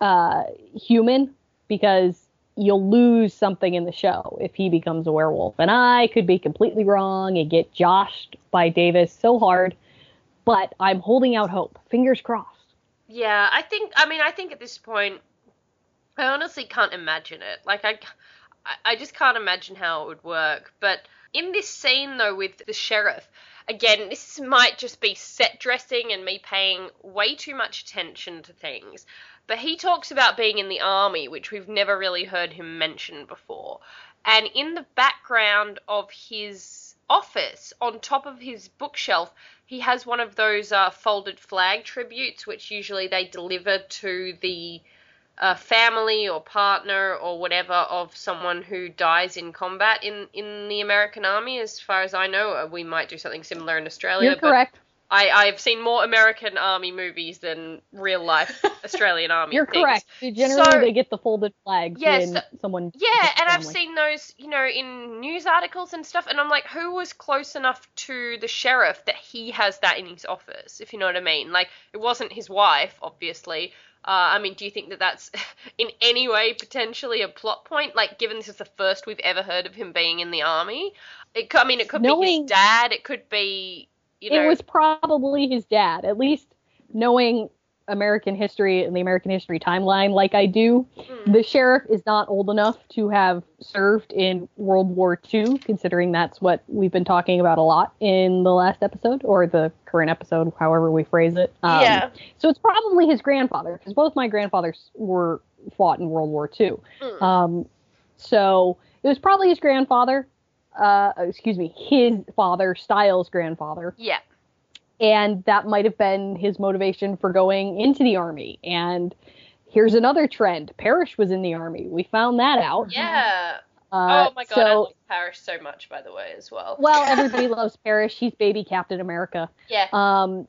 uh, human because you'll lose something in the show if he becomes a werewolf. And I could be completely wrong and get joshed by Davis so hard, but I'm holding out hope. Fingers crossed. Yeah, I think. I mean, I think at this point, I honestly can't imagine it. Like, I, I- just can't imagine how it would work. But in this scene, though, with the sheriff, again, this might just be set dressing and me paying way too much attention to things. But he talks about being in the army, which we've never really heard him mention before. And in the background of his office, on top of his bookshelf, he has one of those uh, folded flag tributes, which usually they deliver to the uh, family or partner or whatever of someone who dies in combat in, in the American Army. As far as I know, Uh, we might do something similar in Australia. You're but correct. I, I've seen more American Army movies than real life Australian Army. You're things. correct. Generally, So- they get the folded flags Yeah, when so- someone. Yeah, and I've seen those, you know, in news articles and stuff, and I'm like, who was close enough to the sheriff that he has that in his office, if you know what I mean? Like, it wasn't his wife, obviously. Uh, I mean, do you think that that's in any way potentially a plot point? Like, given this is the first we've ever heard of him being in the army, it. Could, I mean, it could be his dad. It could be, you know, it was probably his dad. At least knowing American history and the American history timeline, like I do, Mm. the sheriff is not old enough to have served in World War II, considering that's what we've been talking about a lot in the last episode or the current episode, however we phrase it. Um, yeah. So it's probably his grandfather, because both my grandfathers were fought in World War II. Mm. Um, so it was probably his grandfather. Uh, excuse me, his father, Stiles' grandfather yeah, and that might have been his motivation for going into the army. And here's another trend: Parrish was in the army. We found that out. yeah. Uh, oh my god, I So, love Parrish so much, by the way, as well. well, everybody loves Parrish. He's baby Captain America. Yeah. Um,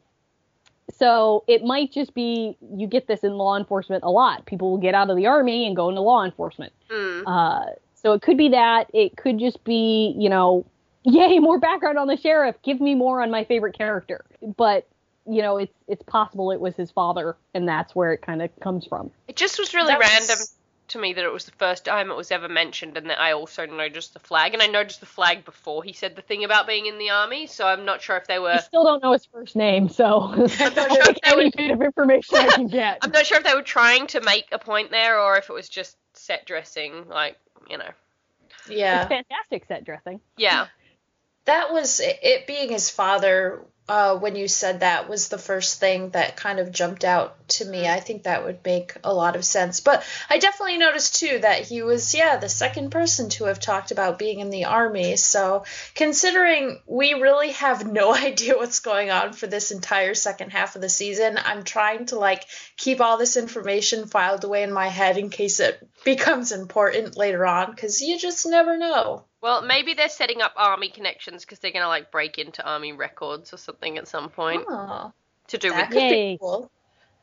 so it might just be you get this in law enforcement a lot. People will get out of the army and go into law enforcement. Mm. Uh, so it could be that. It could just be, you know, yay, more background on the sheriff. Give me more on my favorite character. But you know, it's it's possible it was his father, and that's where it kind of comes from. It just was really That was- random to me that it was the first time it was ever mentioned, and that I also noticed the flag, and I noticed the flag before he said the thing about being in the army. So I'm not sure if they I were. still don't know his first name, so I'll take any bit of information I can get. I'm not sure if they were trying to make a point there, or if it was just set dressing, like you know. Yeah. It's fantastic set dressing. Yeah. that was it being his father uh, when you said that was the first thing that kind of jumped out to me i think that would make a lot of sense. But i definitely noticed too that he was yeah the second person to have talked about being in the army. So considering we really have no idea what's going on for this entire second half of the season i'm trying to like keep all this information filed away in my head in case it becomes important later on because you just never know Well, maybe they're setting up army connections because they're gonna like break into army records or something at some point oh, to do that with. could Yay. be cool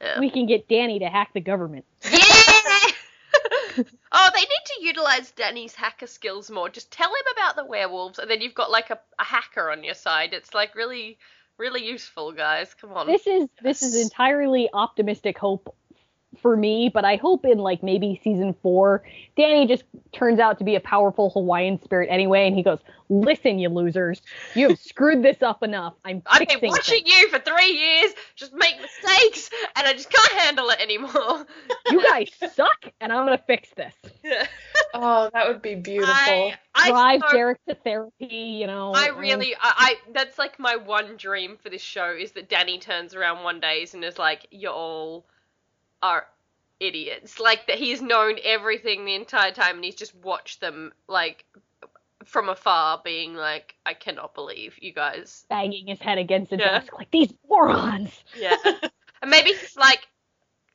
Yeah. We can get Danny to hack the government. Yeah! oh, they need to utilize Danny's hacker skills more. Just tell him about the werewolves, and then you've got like a, a hacker on your side. It's like really, really useful, guys. Come on. This is this is entirely optimistic hope for me, but I hope in like maybe season four, Danny just turns out to be a powerful Hawaiian spirit anyway, and he goes, "Listen, you losers, you have screwed this up enough. I'm I've been watching things. you for three years, just make mistakes, and I just can't handle it anymore. You guys suck, and I'm gonna fix this." Oh, that would be beautiful. I, I Drive so- Derek to therapy, you know. I really, I, I, that's like my one dream for this show is that Danny turns around one day and is like, "You all are idiots." Like that he's known everything the entire time and he's just watched them like from afar, being like, "I cannot believe you guys." Banging his head against the Yeah. desk like these morons. Yeah, and maybe he's like,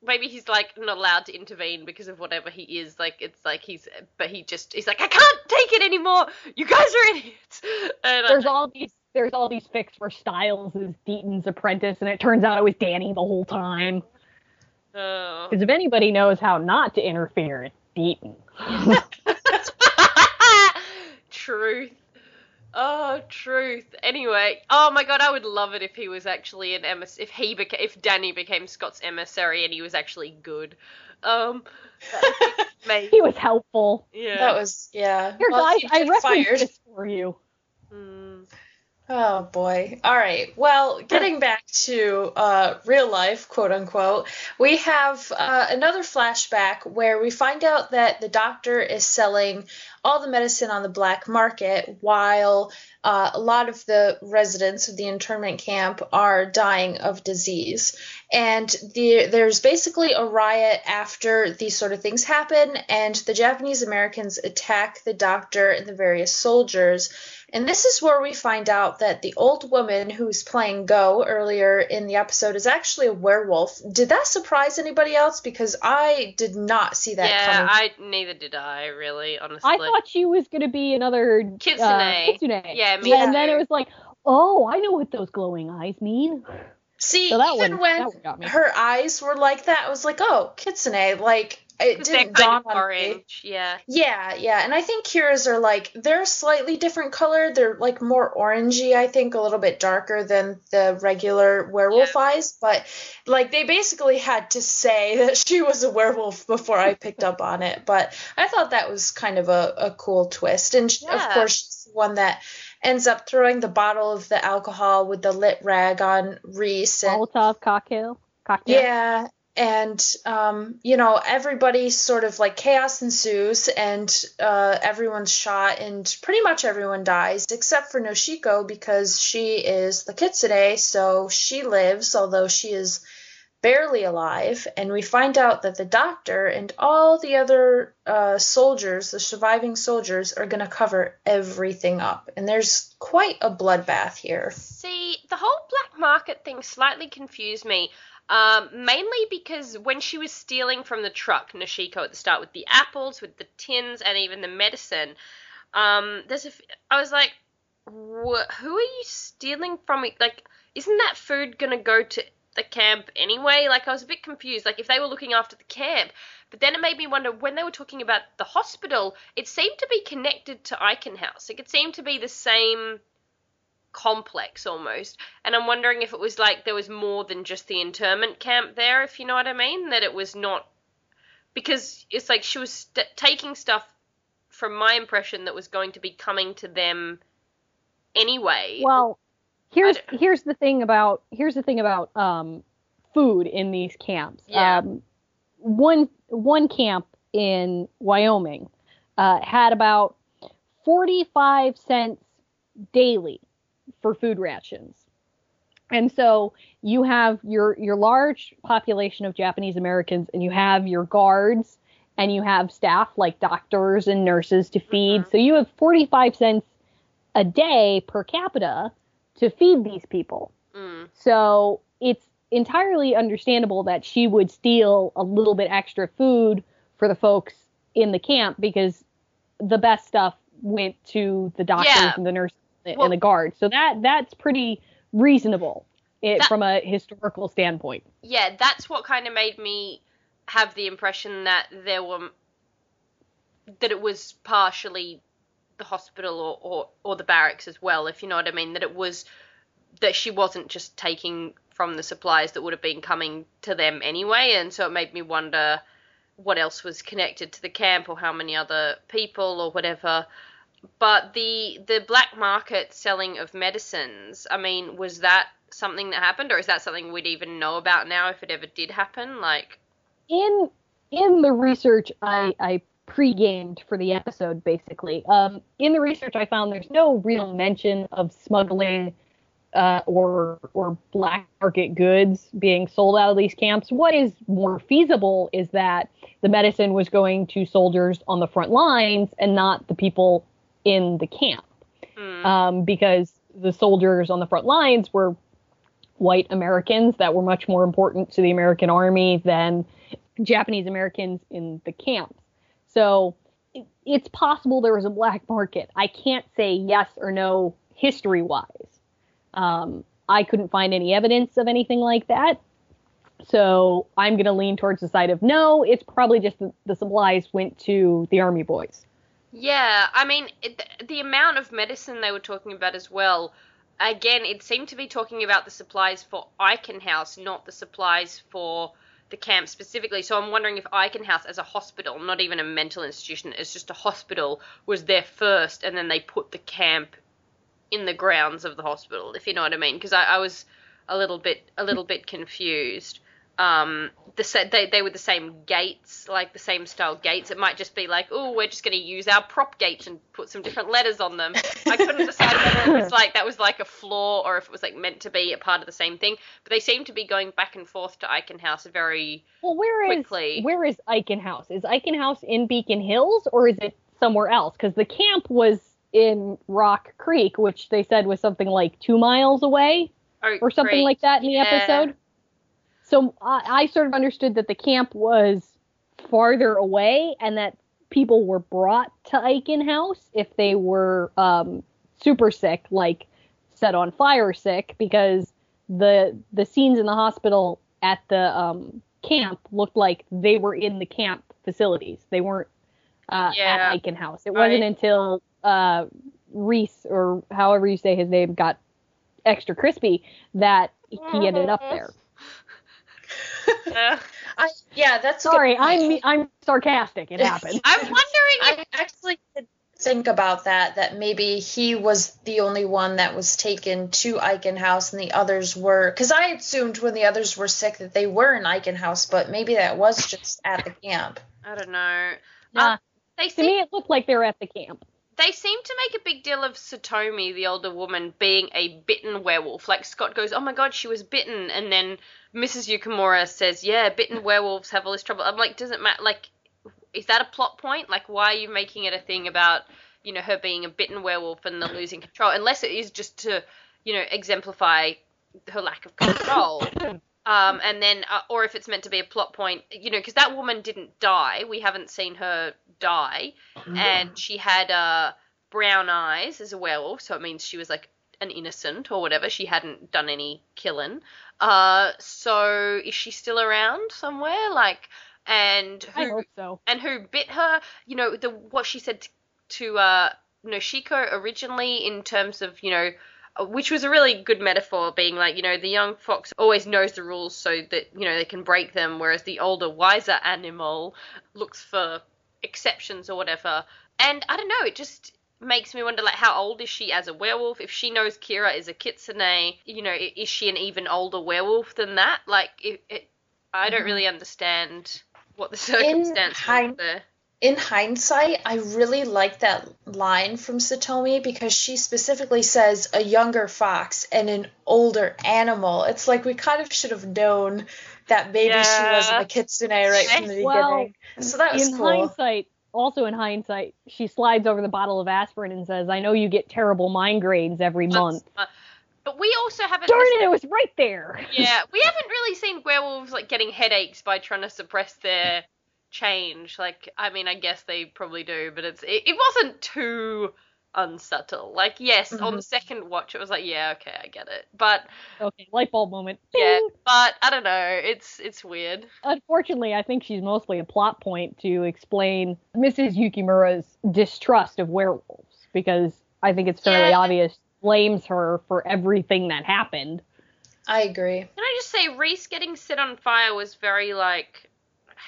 maybe he's like not allowed to intervene because of whatever he is. Like it's like he's, but he just he's like, I can't take it anymore. You guys are idiots. And I- There's all these there's all these fics where Stiles is Deaton's apprentice, and it turns out it was Danny the whole time. Oh. Because if anybody knows how not to interfere, it's Deaton. truth. Oh, truth. Anyway, oh my god, I would love it if he was actually an emissary. If he became, if Danny became Scott's emissary and he was actually good. Um, maybe. he was helpful. Yeah. That was yeah. Here, Well, guys, I get referenced fired. this for you. Mm. Oh boy. All right. Well, getting back to uh, real life, quote unquote, we have uh, another flashback where we find out that the doctor is selling all the medicine on the black market while uh, a lot of the residents of the internment camp are dying of disease. And the, there's basically a riot after these sort of things happen, and the Japanese Americans attack the doctor and the various soldiers. And this is where we find out that the old woman who's playing Go earlier in the episode is actually a werewolf. Did that surprise anybody else? Because I did not see that Yeah, coming. I neither did I really, honestly. I thought she was gonna be another Kitsune. Uh, kitsune. Yeah, me yeah, and then it was like, oh, I know what those glowing eyes mean. See, So even one- when that one got me. her eyes were like that, I was like, oh, Kitsune. Like, it 'Cause they're didn't dawn of on me. Yeah. Yeah, yeah, and I think Kira's are like they're slightly different color. They're like more orangey, I think, a little bit darker than the regular werewolf eyes. But like they basically had to say that she was a werewolf before I picked up on it. But I thought that was kind of a, a cool twist. And sh of course, she's the one that ends up throwing the bottle of the alcohol with the lit rag on Reese. And, Molotov cocktail. Cocktail. yeah, and um, you know, everybody sort of like chaos ensues, and uh, everyone's shot, and pretty much everyone dies except for Noshiko because she is the kitsune, so she lives, although she is barely alive. And we find out that the doctor and all the other uh, soldiers, the surviving soldiers, are going to cover everything up, and there's quite a bloodbath here. See, the whole black market thing slightly confused me. Um, mainly because when she was stealing from the truck, Noshiko at the start with the apples, with the tins, and even the medicine, um, there's a. f- I was like, wh- who are you stealing from? Like, isn't that food gonna go to the camp anyway? Like, I was a bit confused. Like, if they were looking after the camp, but then it made me wonder when they were talking about the hospital, it seemed to be connected to Eichen House. Like, it seemed to be the same complex almost. And I'm wondering if it was like there was more than just the internment camp there, if you know what I mean. That it was not because it's like she was st- taking stuff from my impression that was going to be coming to them anyway. Well, here's here's the thing about here's the thing about um, food in these camps. Yeah. Um, one one camp in Wyoming uh, had about forty five cents daily for food rations. And so you have your your large population of Japanese Americans and you have your guards and you have staff like doctors and nurses to feed. Mhm. So you have 45 cents a day per capita to feed these people. Mm, So it's entirely understandable that she would steal a little bit extra food for the folks in the camp because the best stuff went to the doctors Yeah. and the nurses and Well- the guards. So that that's pretty reasonable it, That- from a historical standpoint. yeah, that's what kind of made me have the impression that there were that it was partially the hospital or, or, or the barracks as well, if you know what I mean. That it was that she wasn't just taking from the supplies that would have been coming to them anyway, and so it made me wonder what else was connected to the camp or how many other people or whatever. But the the black market selling of medicines, I mean, was that something that happened, or is that something we'd even know about now if it ever did happen? Like, in in the research I, I pre-gamed for the episode basically um, in the research i found there's no real mention of smuggling uh, or or black market goods being sold out of these camps what is more feasible is that the medicine was going to soldiers on the front lines and not the people in the camp Mm. um, because the soldiers on the front lines were white Americans that were much more important to the American army than Japanese Americans in the camps. So it, it's possible there was a black market. I can't say yes or no history wise. Um, I couldn't find any evidence of anything like that. So I'm going to lean towards the side of no, it's probably just the, the supplies went to the army boys. Yeah, I mean, it, the amount of medicine they were talking about as well. Again, it seemed to be talking about the supplies for Eichen House, not the supplies for the camp specifically. So I'm wondering if Eichen House, as a hospital, not even a mental institution, it's just a hospital, was there first, and then they put the camp in the grounds of the hospital, if you know what I mean. Because I, I was a little bit a little bit confused. Um, the they they were the same gates, like the same style gates. It might just be like, oh, we're just going to use our prop gates and put some different letters on them. I couldn't decide whether it was like that was like a flaw or if it was like meant to be a part of the same thing. But they seem to be going back and forth to Eichen House very. Well, where is Quickly. where is Eichen House? Is Eichen House in Beacon Hills or is it somewhere else? Because the camp was in Rock Creek, which they said was something like two miles away Oh, or something great. like that in the Yeah. episode. So I, I sort of understood that the camp was farther away and that people were brought to Eichen House if they were um, super sick, like set on fire sick, because the the scenes in the hospital at the um, camp looked like they were in the camp facilities. They weren't uh, Yeah. at Eichen House. It wasn't Right. until uh, Reese or however you say his name got extra crispy that he ended up there. Yeah. I yeah, that's a good Sorry. I'm I'm sarcastic. It happened. I'm wondering if I actually did think about that. That maybe he was the only one that was taken to Eichen House, and the others were. Because I assumed when the others were sick that they were in Eichen House, but maybe that was just at the camp. I don't know. Yeah. Um, they to seem me, it looked like they were at the camp. They seem to make a big deal of Satomi, the older woman, being a bitten werewolf. Like Scott goes, "Oh my god, she was bitten," and then Mrs. Yukimura says, "Yeah, bitten werewolves have all this trouble." I'm like, does it matter? Like, is that a plot point? Like, why are you making it a thing about you know her being a bitten werewolf and the losing control? Unless it is just to you know exemplify her lack of control. Um, and then, uh, or if it's meant to be a plot point, you know, because that woman didn't die. We haven't seen her die, and she had uh, brown eyes as a werewolf, so it means she was like an innocent or whatever. She hadn't done any killing. Uh, so is she still around somewhere? Like, and I who hope so. and who bit her? You know, the what she said to, to uh, Noshiko originally in terms of you know which was a really good metaphor, being like, you know, the young fox always knows the rules so that, you know, they can break them, whereas the older, wiser animal looks for exceptions or whatever. And I don't know, it just makes me wonder, like, how old is she as a werewolf? If she knows Kira is a kitsune, you know, is she an even older werewolf than that? Like, it, it, I don't mm-hmm. really understand what the circumstance was there. In hindsight, I really like that line from Satomi because she specifically says a younger fox and an older animal. It's like we kind of should have known that maybe she wasn't a kitsune right from the Well, beginning. So that was in cool. hindsight, also in hindsight, she slides over the bottle of aspirin and says, "I know you get terrible migraines every month." Uh, But we also haven't. Darn it, it was right there. yeah, we haven't really seen werewolves like getting headaches by trying to suppress their change. Like, I mean, I guess they probably do, but it's it, it wasn't too unsubtle. Like, yes, on mm-hmm. the second watch, it was like, yeah, okay, I get it. But Okay, light bulb moment. yeah, Ding. but I don't know. It's it's weird. Unfortunately, I think she's mostly a plot point to explain Mrs. Yukimura's distrust of werewolves because I think it's fairly Yeah. obvious blames her for everything that happened. I agree. Can I just say, Reese getting set on fire was very like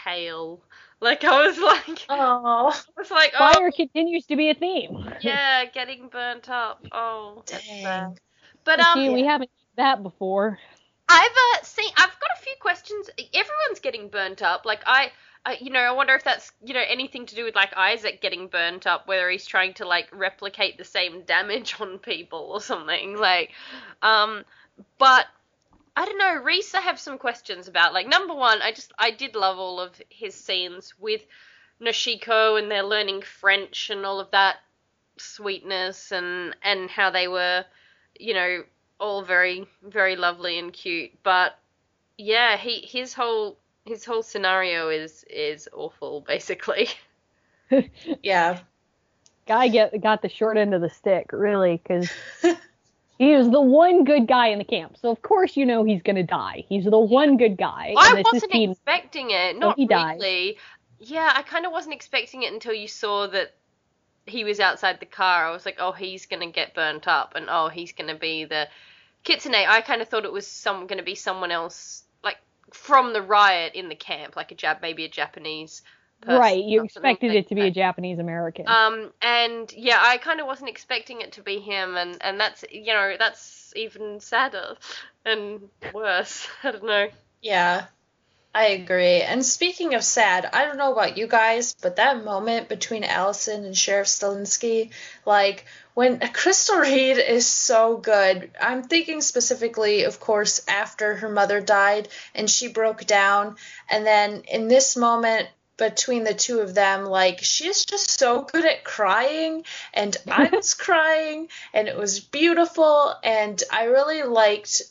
hail. Like I was like, Oh, I was like, oh Fire continues to be a theme. yeah, getting burnt up. Oh, Dang. But um, Gee, we haven't used that before. I've uh, seen. I've got a few questions. Everyone's getting burnt up. Like I, I, you know, I wonder if that's you know anything to do with like Isaac getting burnt up, whether he's trying to like replicate the same damage on people or something. Like, um, but I don't know. Reese, I have some questions about. Like, number one, I just I did love all of his scenes with Noshiko and they're learning French and all of that. sweetness and and how they were, you know, all very very lovely and cute. But yeah, he his whole his whole scenario is is awful basically. yeah. Guy get got the short end of the stick, really, because he is the one good guy in the camp. So of course you know he's gonna die. He's the one good guy. I wasn't expecting it. Not he really. Dies. Yeah, I kind of wasn't expecting it until you saw that he was outside the car. I was like, oh, he's gonna get burnt up, and oh, he's gonna be the Kitsune. I kind of thought it was some gonna be someone else, like from the riot in the camp, like a Jap, maybe a Japanese right, you expected it to be a Japanese American. Um, and yeah, I kind of wasn't expecting it to be him, and and that's you know that's even sadder and worse. I don't know. Yeah, I agree. And speaking of sad, I don't know about you guys, but that moment between Allison and Sheriff Stilinski, like when Crystal Reed is so good. I'm thinking specifically, of course, after her mother died and she broke down, and then in this moment between the two of them like she's just so good at crying and I was crying and it was beautiful and I really liked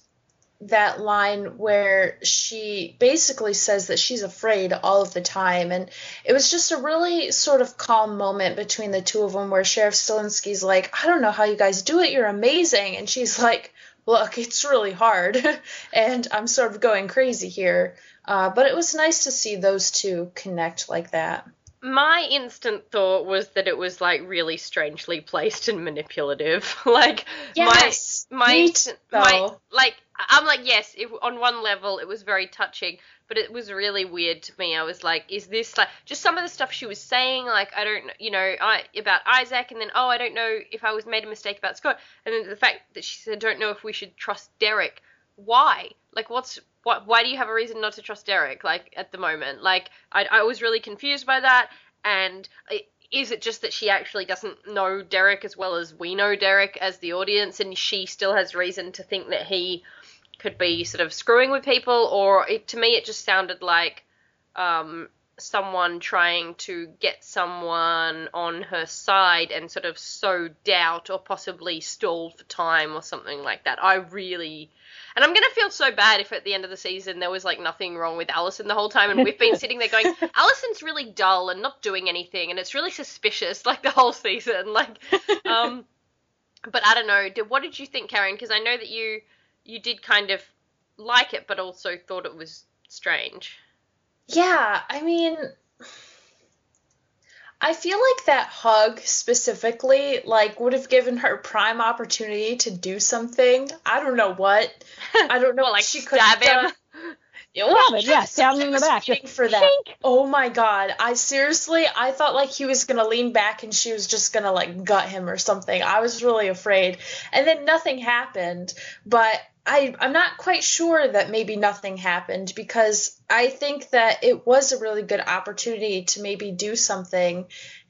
that line where she basically says that she's afraid all of the time and it was just a really sort of calm moment between the two of them where Sheriff Stilinski's like I don't know how you guys do it you're amazing and she's like look it's really hard and I'm sort of going crazy here uh, but it was nice to see those two connect like that. My instant thought was that it was like really strangely placed and manipulative. like yes, my my, my like I'm like yes, it, on one level it was very touching, but it was really weird to me. I was like, is this like just some of the stuff she was saying? Like I don't, you know, I about Isaac, and then oh, I don't know if I was made a mistake about Scott, and then the fact that she said, don't know if we should trust Derek. Why? Like, what's why, why do you have a reason not to trust Derek? Like at the moment, like I, I was really confused by that. And is it just that she actually doesn't know Derek as well as we know Derek as the audience, and she still has reason to think that he could be sort of screwing with people? Or it, to me, it just sounded like um, someone trying to get someone on her side and sort of sow doubt or possibly stall for time or something like that. I really and I'm gonna feel so bad if at the end of the season there was like nothing wrong with Allison the whole time, and we've been sitting there going, Allison's really dull and not doing anything, and it's really suspicious like the whole season. Like, um, but I don't know. Did, what did you think, Karen? Because I know that you you did kind of like it, but also thought it was strange. Yeah, I mean, I feel like that hug specifically, like, would have given her prime opportunity to do something. I don't know what. I don't know. well, like she could stab him. Well, yeah, stab him in the back. For that. Oh my god! I seriously, I thought like he was gonna lean back and she was just gonna like gut him or something. I was really afraid, and then nothing happened. But I, I'm not quite sure that maybe nothing happened because I think that it was a really good opportunity to maybe do something.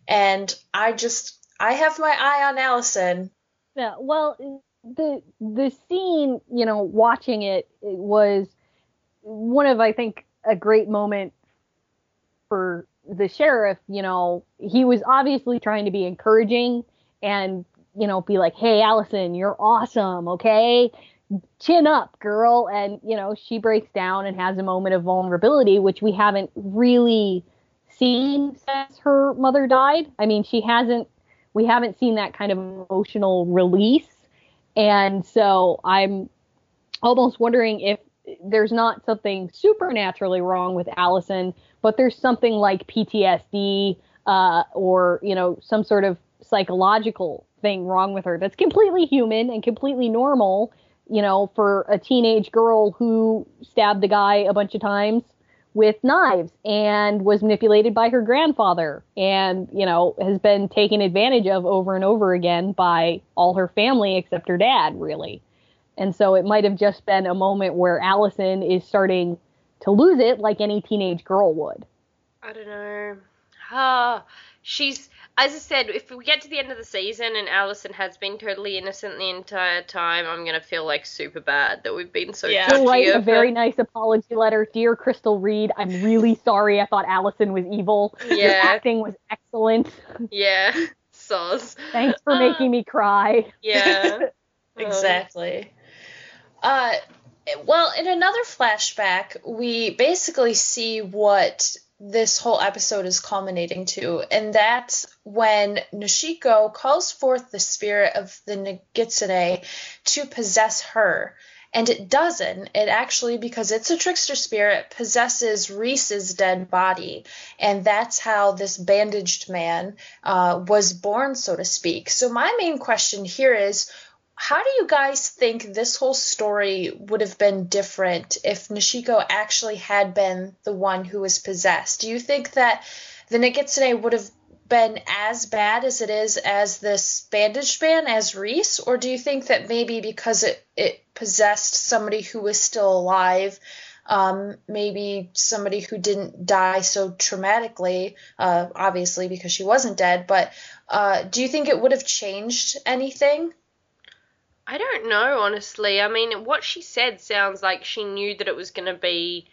And I just, I have my eye on Allison. Yeah, well, the the scene, you know, watching it, it was one of I think a great moment for the sheriff. You know, he was obviously trying to be encouraging and you know be like, "Hey, Allison, you're awesome, okay? Chin up, girl. And, you know, she breaks down and has a moment of vulnerability, which we haven't really seen since her mother died. I mean, she hasn't, we haven't seen that kind of emotional release. And so I'm almost wondering if there's not something supernaturally wrong with Allison, but there's something like PTSD uh, or, you know, some sort of psychological thing wrong with her that's completely human and completely normal you know, for a teenage girl who stabbed the guy a bunch of times with knives and was manipulated by her grandfather and, you know, has been taken advantage of over and over again by all her family except her dad, really. And so it might have just been a moment where Allison is starting to lose it like any teenage girl would. I don't know. Ah, she's as I said, if we get to the end of the season and Allison has been totally innocent the entire time, I'm gonna feel like super bad that we've been so. Yeah. She'll write a very nice apology letter, dear Crystal Reed. I'm really sorry. I thought Allison was evil. Yeah. Your acting was excellent. Yeah. soz. Thanks for uh, making me cry. Yeah. exactly. Uh, well, in another flashback, we basically see what this whole episode is culminating to, and that's when Noshiko calls forth the spirit of the Nogitsune to possess her. And it doesn't. It actually, because it's a trickster spirit, possesses Reese's dead body. And that's how this bandaged man uh, was born, so to speak. So, my main question here is how do you guys think this whole story would have been different if Noshiko actually had been the one who was possessed? Do you think that the Nogitsune would have been as bad as it is as this bandaged man, as Reese? Or do you think that maybe because it, it possessed somebody who was still alive, um, maybe somebody who didn't die so traumatically, uh, obviously because she wasn't dead, but uh, do you think it would have changed anything? I don't know, honestly. I mean, what she said sounds like she knew that it was going to be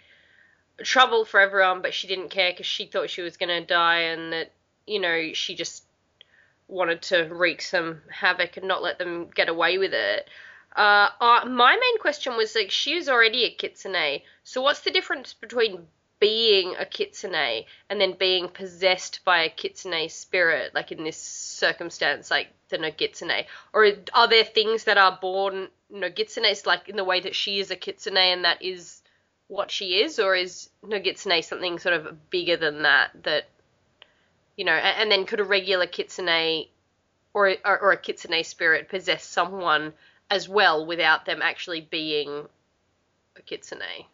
trouble for everyone, but she didn't care because she thought she was going to die and that, you know, she just wanted to wreak some havoc and not let them get away with it. Uh, uh, my main question was like, she was already a kitsune, so what's the difference between being a kitsune and then being possessed by a kitsune spirit, like in this circumstance, like the Nogitsune? Or are there things that are born Nogitsunes, like in the way that she is a kitsune and that is what she is? Or is Nogitsune something sort of bigger than that, that, you know, and, then could a regular kitsune or, or, or a kitsune spirit possess someone as well without them actually being a kitsune?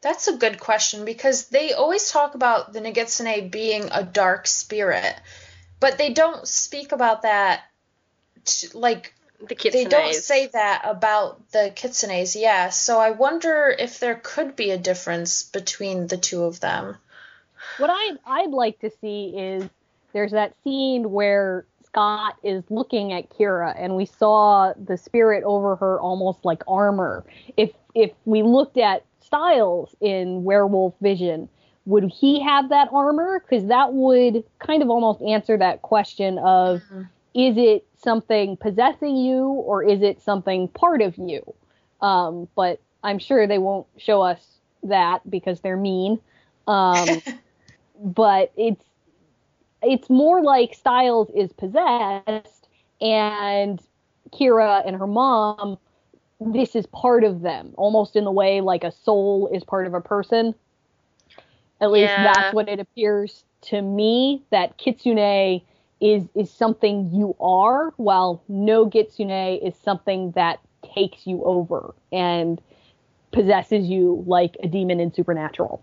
That's a good question because they always talk about the Nogitsune being a dark spirit, but they don't speak about that like the kitsunes. They don't say that about the kitsunes, yeah. So I wonder if there could be a difference between the two of them. What I'd I'd like to see is there's that scene where Scott is looking at Kira and we saw the spirit over her almost like armor. If if we looked at Stiles in Werewolf Vision, would he have that armor? Because that would kind of almost answer that question of mm-hmm. is it something possessing you or is it something part of you? Um, but I'm sure they won't show us that because they're mean. Um, but it's it's more like Stiles is possessed and Kira and her mom this is part of them, almost in the way like a soul is part of a person. At least yeah. that's what it appears to me. That kitsune is is something you are, while Nogitsune is something that takes you over and possesses you like a demon in Supernatural.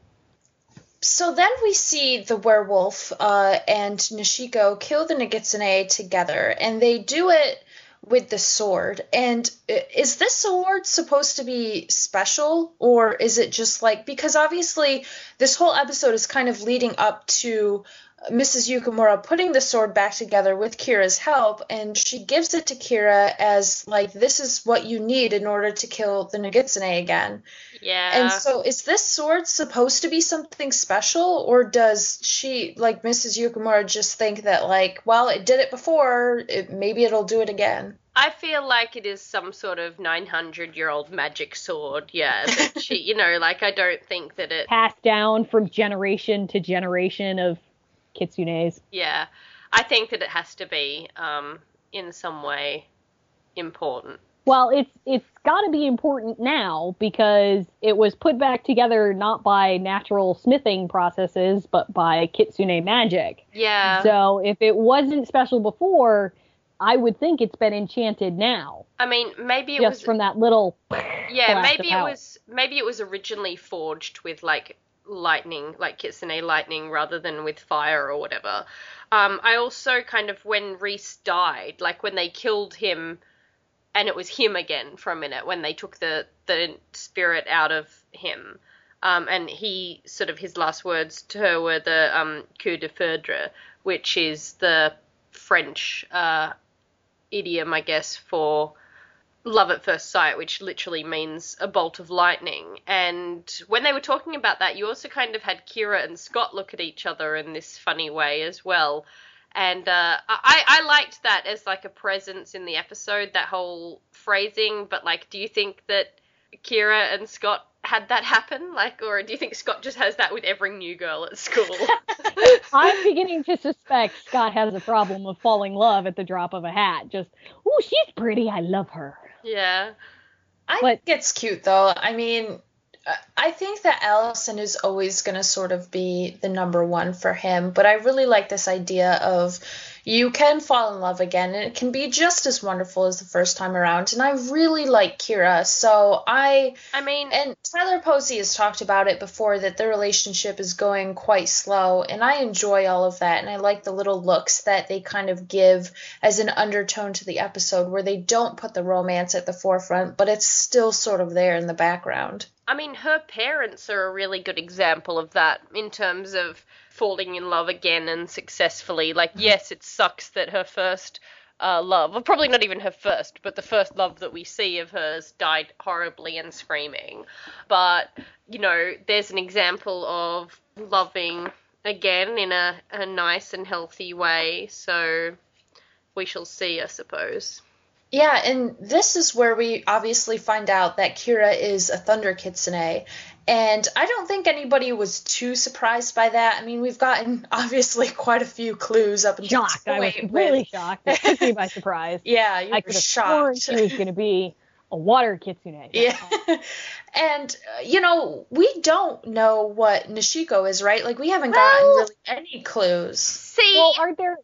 So then we see the werewolf uh, and Noshiko kill the Nogitsune together, and they do it with the sword. And is this sword supposed to be special or is it just like because obviously this whole episode is kind of leading up to Mrs. Yukimura putting the sword back together with Kira's help, and she gives it to Kira as like this is what you need in order to kill the Nogitsune again. Yeah. And so is this sword supposed to be something special, or does she like Mrs. Yukimura just think that like, well, it did it before, it, maybe it'll do it again? I feel like it is some sort of 900 year old magic sword. Yeah, but she, you know, like I don't think that it passed down from generation to generation of kitsunes. Yeah, I think that it has to be um, in some way important. Well, it's it's got to be important now because it was put back together not by natural smithing processes but by kitsune magic. Yeah. So if it wasn't special before, I would think it's been enchanted now. I mean, maybe it just was from that little. Yeah, maybe it was maybe it was originally forged with like lightning, like Kitsune lightning, rather than with fire or whatever. Um, I also kind of when Reese died, like when they killed him, and it was him again for a minute when they took the the spirit out of him. Um, and he sort of his last words to her were the um, coup de foudre, which is the French uh, idiom, I guess, for love at first sight, which literally means a bolt of lightning. And when they were talking about that, you also kind of had Kira and Scott look at each other in this funny way as well. And uh, I I liked that as like a presence in the episode, that whole phrasing. But like, do you think that Kira and Scott had that happen? Like, or do you think Scott just has that with every new girl at school? I'm beginning to suspect Scott has a problem of falling in love at the drop of a hat. Just, oh, she's pretty. I love her. Yeah. I but, think it's cute though. I mean, I think that Allison is always going to sort of be the number one for him, but I really like this idea of you can fall in love again and it can be just as wonderful as the first time around and i really like kira so i i mean and tyler posey has talked about it before that the relationship is going quite slow and i enjoy all of that and i like the little looks that they kind of give as an undertone to the episode where they don't put the romance at the forefront but it's still sort of there in the background. I mean, her parents are a really good example of that in terms of falling in love again and successfully. Like, yes, it sucks that her first uh, love, well, probably not even her first, but the first love that we see of hers died horribly and screaming. But, you know, there's an example of loving again in a, a nice and healthy way. So we shall see, I suppose. Yeah, and this is where we obviously find out that Kira is a Thunder Kitsune. And I don't think anybody was too surprised by that. I mean, we've gotten obviously quite a few clues up until shocked. I was really with... shocked. It took me by surprise. yeah, you I could have shocked. she was going to be a water kitsune. Yeah. and, uh, you know, we don't know what Noshiko is, right? Like, we haven't well, gotten really any clues. See, well, aren't there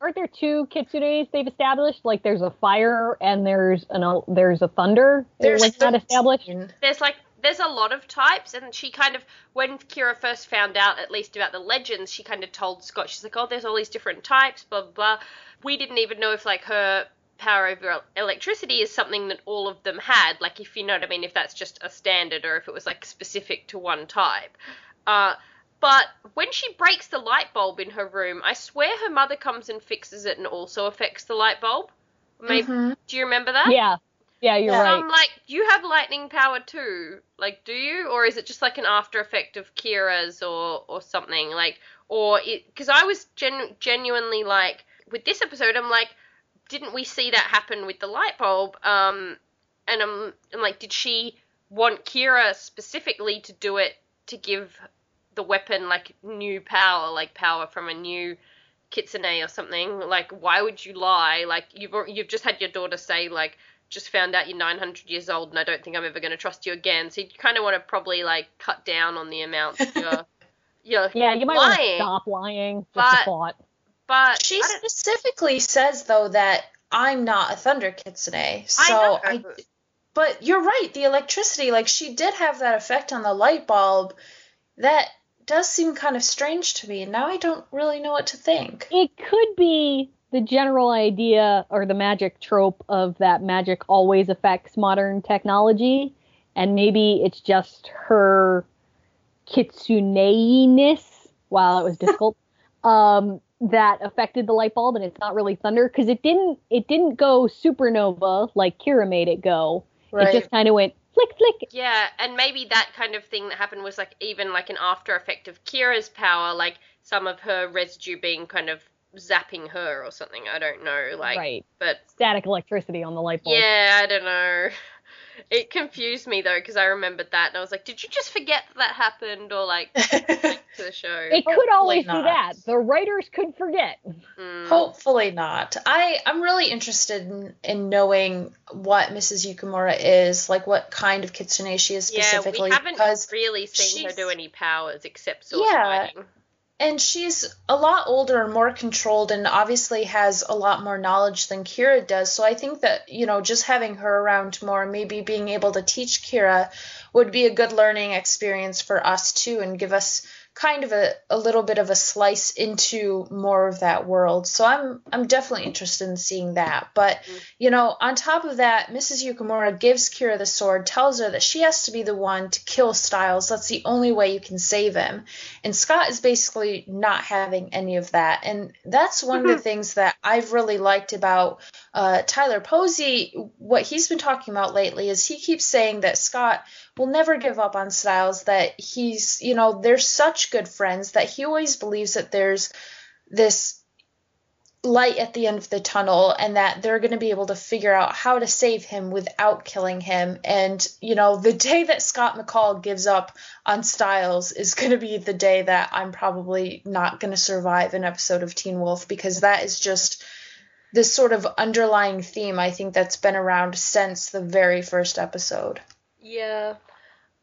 aren't there two kitsunes they've established? Like there's a fire and there's an uh, there's a thunder. There's like not established. There's like there's a lot of types, and she kind of when Kira first found out at least about the legends, she kind of told Scott, she's like, oh, there's all these different types, blah blah. blah. We didn't even know if like her power over electricity is something that all of them had. Like if you know what I mean, if that's just a standard or if it was like specific to one type. Uh, but when she breaks the light bulb in her room, I swear her mother comes and fixes it and also affects the light bulb. Maybe mm-hmm. do you remember that? Yeah. Yeah, you're right. I'm like, you have lightning power too. Like, do you, or is it just like an after effect of Kira's or or something? Like, or? Because I was gen- genuinely like, with this episode, I'm like, didn't we see that happen with the light bulb? Um, and I'm, I'm like, did she want Kira specifically to do it to give the weapon like new power, like power from a new kitsune or something. Like, why would you lie? Like, you've you've just had your daughter say like, just found out you're 900 years old and I don't think I'm ever going to trust you again. So you kind of want to probably like cut down on the amounts you're. you're yeah, you might lying. want to stop lying. Just but, a. But she specifically says though that I'm not a thunder kitsune. So I, I but you're right, the electricity, like she did have that effect on the light bulb that does seem kind of strange to me, and now I don't really know what to think. It could be the general idea or the magic trope of that magic always affects modern technology, and maybe it's just her kitsune-ness, while it was difficult, um, that affected the light bulb, and it's not really thunder because it didn't it didn't go supernova like Kira made it go. Right. It just kind of went flick flick. Yeah, and maybe that kind of thing that happened was like even like an after effect of Kira's power, like some of her residue being kind of zapping her or something. I don't know. Like, right. But static electricity on the light bulb. Yeah, I don't know. It confused me though because I remembered that and I was like, did you just forget that, that happened or like to the show? It could always not. be that the writers could forget. Mm. Hopefully not. I I'm really interested in, in knowing what Mrs. Yukimura is, like what kind of kitsune she is specifically. Yeah, we haven't really seen her do any powers except sword yeah, fighting and she's a lot older and more controlled and obviously has a lot more knowledge than Kira does. So I think that, you know, just having her around more, maybe being able to teach Kira would be a good learning experience for us too and give us kind of a, a little bit of a slice into more of that world. So I'm I'm definitely interested in seeing that. But mm-hmm. you know, on top of that, Mrs. Yukimura gives Kira the sword, tells her that she has to be the one to kill Stiles. That's the only way you can save him. And Scott is basically not having any of that. And that's one mm-hmm. of the mm-hmm. things that I've really liked about uh, Tyler Posey. What he's been talking about lately is he keeps saying that Scott will never give up on Stiles, that he's, you know, they're such good friends that he always believes that there's this light at the end of the tunnel and that they're going to be able to figure out how to save him without killing him. And, you know, the day that Scott McCall gives up on Stiles is going to be the day that I'm probably not going to survive an episode of Teen Wolf because that is just this sort of underlying theme I think that's been around since the very first episode. Yeah.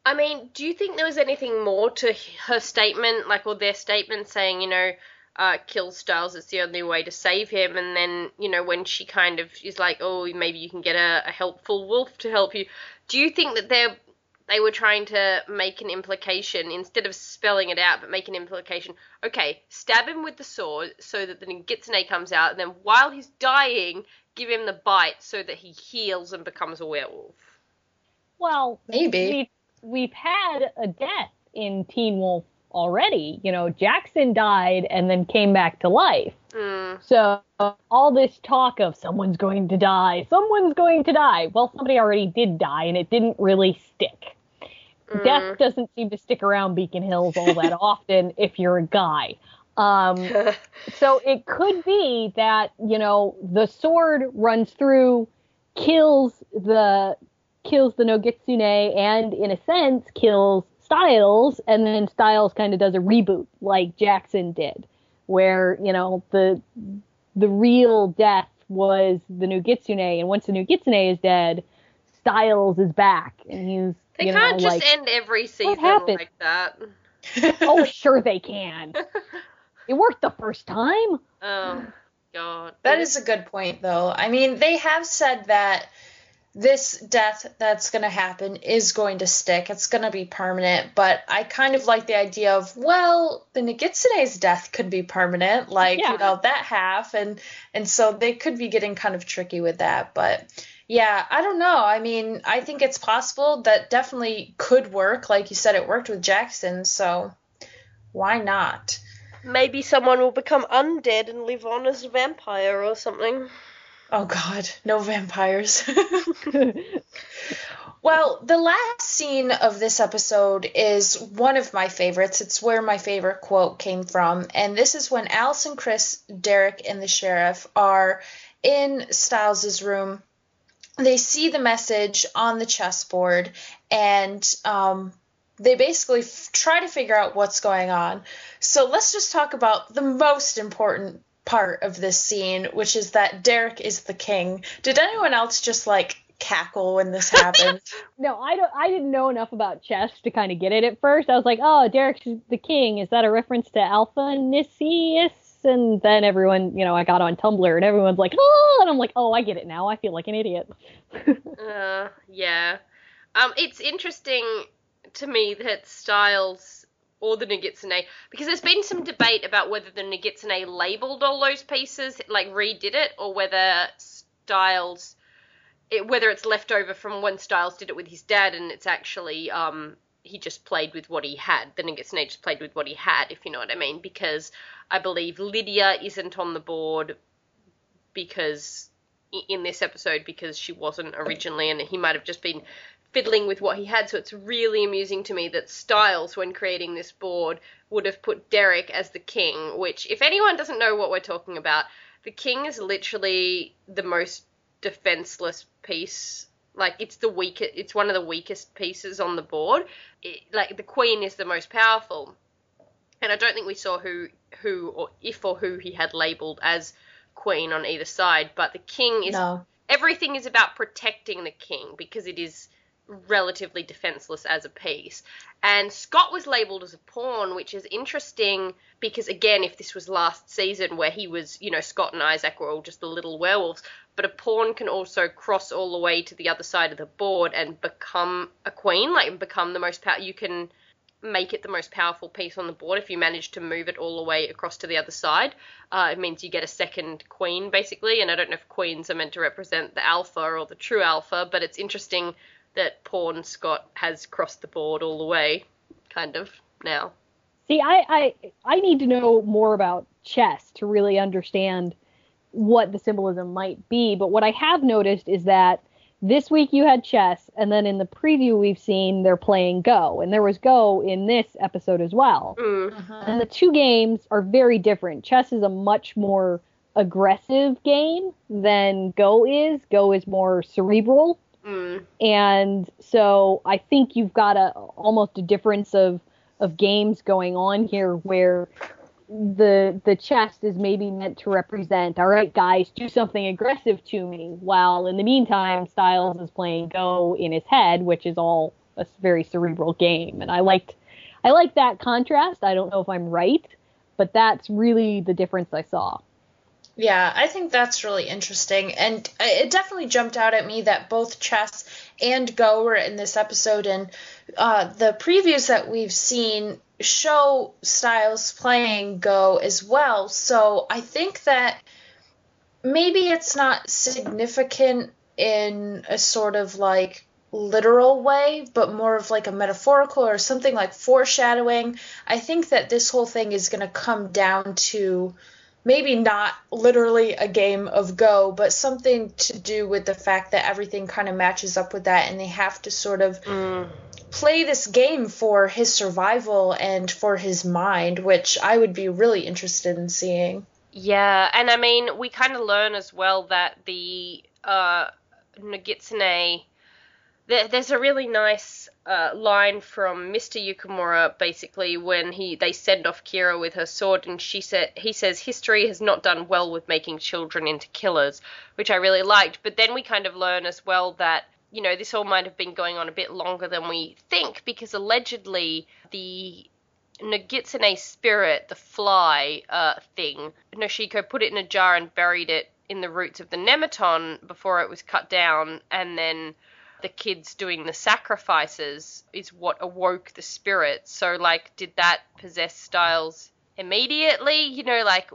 I mean, do you think there was anything more to her statement, like, or their statement saying, you know, uh, kill Stiles, It's the only way to save him. And then, you know, when she kind of is like, oh, maybe you can get a, a helpful wolf to help you. Do you think that they're they were trying to make an implication instead of spelling it out, but make an implication. Okay, stab him with the sword so that the Nogitsune comes out, and then while he's dying, give him the bite so that he heals and becomes a werewolf. Well, maybe we've, we've had a death in Teen Wolf already. You know, Jackson died and then came back to life. Mm. So all this talk of someone's going to die, someone's going to die. Well, somebody already did die and it didn't really stick. Mm. Death doesn't seem to stick around Beacon Hills all that often if you're a guy. Um, so it could be that, you know, the sword runs through, kills the kills the Nogitsune and in a sense kills Stiles, and then Stiles kind of does a reboot like Jackson did, where you know the the real death was the Nogitsune, and once the Nogitsune is dead, Stiles is back, and he's they you can't know, just like, end every season like that. oh, sure they can. it worked the first time. Oh God, that is a good point, though. I mean, they have said that this death that's going to happen is going to stick. It's going to be permanent. But I kind of like the idea of, well, the Nogitsune's death could be permanent, like, Yeah. you know, that half. And, and so they could be getting kind of tricky with that. But yeah, I don't know. I mean, I think it's possible that definitely could work. Like you said, it worked with Jackson. So why not? maybe someone will become undead and live on as a vampire or something. Oh, God, no vampires. Well, the last scene of this episode is one of my favorites. It's where my favorite quote came from. And this is when Allison, Chris, Derek, and the sheriff are in Stiles' room. They see the message on the chessboard and um, they basically f- try to figure out what's going on. So let's just talk about the most important part of this scene, which is that Derek is the king. Did anyone else just like cackle when this happened? No, I don't. I didn't know enough about chess to kind of get it at first. I was like, "Oh, Derek's the king. Is that a reference to Alpha Nicias?" And then everyone, you know, I got on Tumblr and everyone's like, "Oh!" And I'm like, "Oh, I get it now. I feel like an idiot." Uh, yeah. Um, it's interesting to me that Stiles or the Nogitsune, because there's been some debate about whether the Nogitsune labeled all those pieces, like redid it, or whether Stiles, it, whether it's left over from when Stiles did it with his dad, and it's actually um he just played with what he had. The Nogitsune just played with what he had, if you know what I mean, because I believe Lydia isn't on the board because in this episode because she wasn't originally, and he might have just been fiddling with what he had. So it's really amusing to me that Stiles, when creating this board, would have put Derek as the king. Which, if anyone doesn't know what we're talking about, the king is literally the most defenseless piece. Like it's the weakest. It's one of the weakest pieces on the board. It, like the queen is the most powerful, and I don't think we saw who who or if or who he had labeled as queen on either side. But the king is no. everything is about protecting the king because it is relatively defenseless as a piece. And Scott was labeled as a pawn, which is interesting because again, if this was last season where he was, you know, Scott and Isaac were all just the little werewolves, but a pawn can also cross all the way to the other side of the board and become a queen, like become the most power. You can make it the most powerful piece on the board if you manage to move it all the way across to the other side. Uh, it means you get a second queen, basically. And I don't know if queens are meant to represent the alpha or the true alpha, but it's interesting that Pawn Scott has crossed the board all the way, kind of, now. See, I, I I need to know more about chess to really understand what the symbolism might be. But what I have noticed is that this week you had chess, and then in the preview we've seen they're playing Go, and there was Go in this episode as well. Mm. Mm-hmm. And the two games are very different. Chess is a much more aggressive game than Go is. Go is more cerebral. Mm. And so I think you've got a almost a difference of of games going on here where the the chest is maybe meant to represent all right guys do something aggressive to me while in the meantime Stiles is playing go in his head which is all a very cerebral game. And i liked i like that contrast. I don't know if i'm right but that's really the difference i saw yeah, I think that's really interesting. And it definitely jumped out at me that both chess and Go were in this episode. And uh, the previews that we've seen show Stiles playing Go as well. So I think that maybe it's not significant in a sort of like literal way, but more of like a metaphorical or something like foreshadowing. I think that this whole thing is going to come down to maybe not literally a game of Go, but something to do with the fact that everything kind of matches up with that and they have to sort of Mm. play this game for his survival and for his mind, which I would be really interested in seeing. Yeah, and I mean, we kind of learn as well that the uh, Nogitsune. There, there's a really nice uh, line from Mr. Yukimura, basically, when he they send off Kira with her sword, and she said he says history has not done well with making children into killers, which I really liked. But then we kind of learn as well that you know this all might have been going on a bit longer than we think, because allegedly the Nogitsune spirit, the fly uh, thing, Noshiko put it in a jar and buried it in the roots of the Nemeton before it was cut down, and then the kids doing the sacrifices is what awoke the spirit. So, like, did that possess Stiles immediately? You know, like,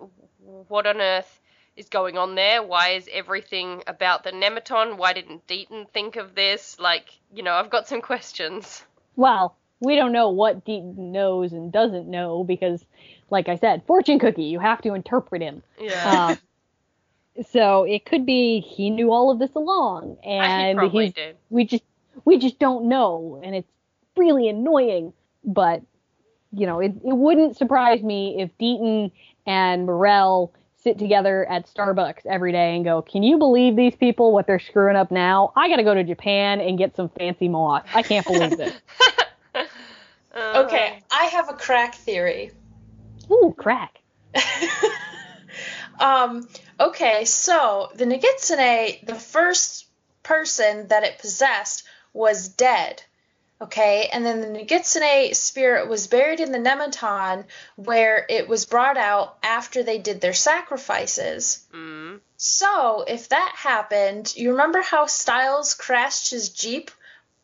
what on earth is going on there? Why is everything about the Nemeton? Why didn't Deaton think of this? Like, you know, I've got some questions. Well, we don't know what Deaton knows and doesn't know because, like I said, fortune cookie, you have to interpret him. Yeah. Um, so it could be he knew all of this along, he and probably he's did. we just we just don't know, and it's really annoying. But you know, it it wouldn't surprise me if Deaton and Morrell sit together at Starbucks every day and go, "Can you believe these people? What they're screwing up now? I got to go to Japan and get some fancy moat. I can't believe this." Uh, Okay, I have a crack theory. Ooh, crack. um, okay, so the Nogitsune, the first person that it possessed was dead. Okay, and then the Nogitsune spirit was buried in the Nemeton where it was brought out after they did their sacrifices. Mm. So, if that happened, you remember how Stiles crashed his Jeep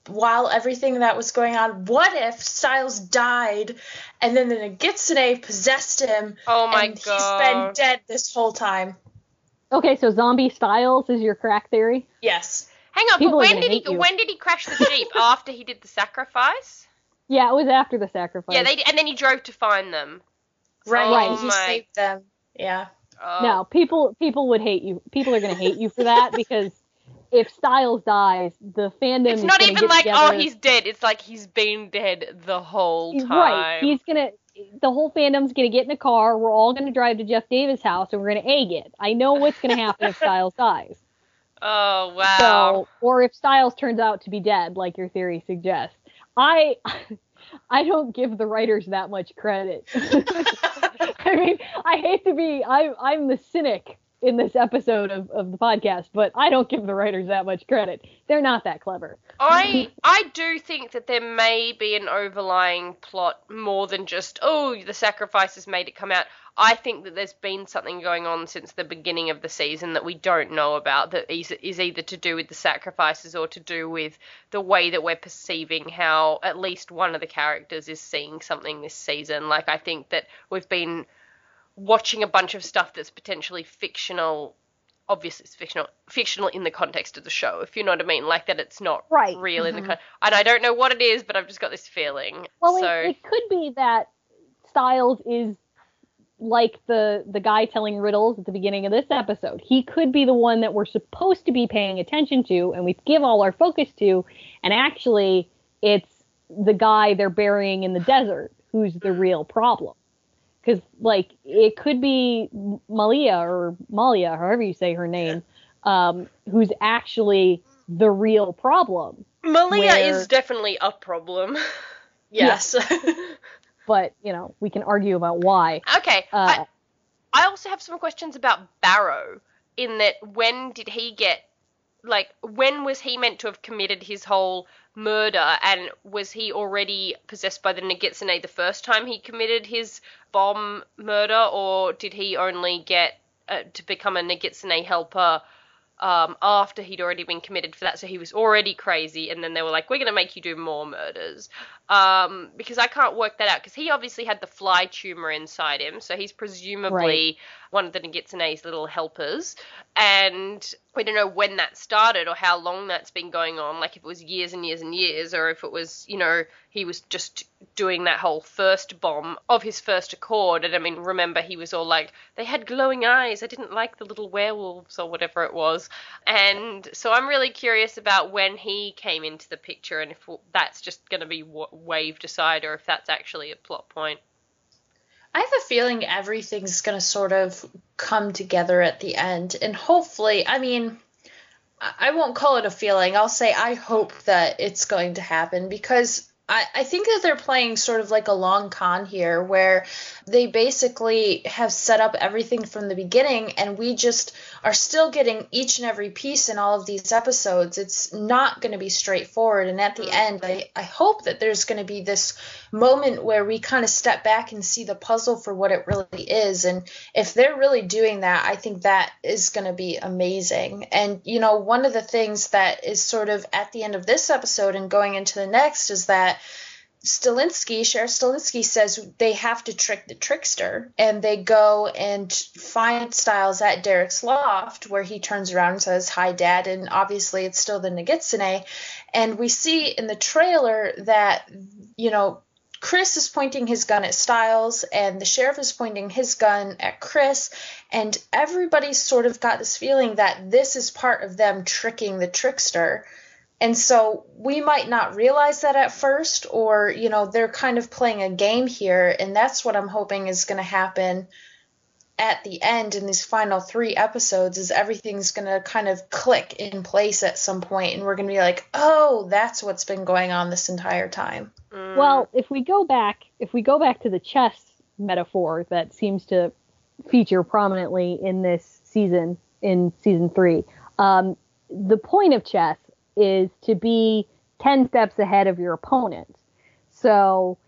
while everything that was going on? What if Stiles died and then the Nogitsune possessed him Oh my and god. he's been dead this whole time? Okay, so zombie Stiles is your crack theory. Yes. Hang on, People but when did he you. when did he crash the jeep? After he did the sacrifice? Yeah, it was after the sacrifice. Yeah, they and then he drove to find them. Right. Oh he my- saved them. Yeah. Oh. No, people people would hate you. People are gonna hate you for that because if Stiles dies, the fandom It's not gonna even get like oh, together. oh he's dead. It's like he's been dead the whole time. right. He's gonna the whole fandom's gonna get in a car. We're all gonna drive to Jeff Davis' house and we're gonna egg it. I know what's gonna happen if Stiles dies. oh wow. So, or if Stiles turns out to be dead, like your theory suggests. I I don't give the writers that much credit. I mean, I hate to be I I'm the cynic in this episode of, of the podcast, but I don't give the writers that much credit. They're not that clever. I I do think that there may be an overlying plot more than just oh the sacrifices made it come out. I think that there's been something going on since the beginning of the season that we don't know about that is, is either to do with the sacrifices or to do with the way that we're perceiving how at least one of the characters is seeing something this season. Like I think that we've been watching a bunch of stuff that's potentially fictional obviously it's fictional fictional in the context of the show if you know what i mean like that it's not Right. real in the mm-hmm. con- and i don't know what it is but i've just got this feeling Well, so it, it could be that Styles is like the the guy telling riddles at the beginning of this episode. He could be the one that we're supposed to be paying attention to, and we give all our focus to, and actually, it's the guy they're burying in the desert who's the mm. real problem. Because like it could be Malia or Malia, however you say her name, um, who's actually the real problem. Malia where- is definitely a problem. Yes. But you know, we can argue about why. Okay. Uh, I, I also have some questions about Barrow in that when did he get like when was he meant to have committed his whole murder? And was he already possessed by the Nogitsune the first time he committed his bomb murder? Or did he only get uh, to become a Nogitsune helper um, after he'd already been committed for that? So he was already crazy and then they were like we're going to make you do more murders. Um, because I can't work that out because he obviously had the fly tumor inside him so he's presumably Right. One of the Nogitsune's little helpers. And we don't know when that started or how long that's been going on like if it was years and years and years or if it was you know he was just doing that whole first bomb of his first accord. And i mean remember he was all like they had glowing eyes. I didn't like the little werewolves or whatever it was. And so i'm really curious about when he came into the picture and if that's just going to be wa- waved aside or if that's actually a plot point I have a feeling everything's going to sort of come together at the end. And hopefully, I mean, I won't call it a feeling. I'll say I hope that it's going to happen because I, I think that they're playing sort of like a long con here where they basically have set up everything from the beginning and we just are still getting each and every piece in all of these episodes. It's not going to be straightforward. And at the mm-hmm. end, I, I hope that there's going to be this moment where we kind of step back and see the puzzle for what it really is. And if they're really doing that, I think that is going to be amazing. And, you know, one of the things that is sort of at the end of this episode and going into the next is that Stilinski, Sheriff Stilinski says they have to trick the trickster, and they go and find Stiles at Derek's loft, where he turns around and says, "Hi, Dad," and obviously it's still the Nogitsune, and we see in the trailer that you know Chris is pointing his gun at Stiles, and the sheriff is pointing his gun at Chris, and everybody's sort of got this feeling that this is part of them tricking the trickster. And so we might not realize that at first, or, you know, they're kind of playing a game here. And that's what I'm hoping is going to happen at the end in these final three episodes is everything's going to kind of click in place at some point and we're going to be like oh that's what's been going on this entire time Mm. Well, if we go back, if we go back to the chess metaphor that seems to feature prominently in this season, in season three, um, the point of chess is to be ten steps ahead of your opponent. So,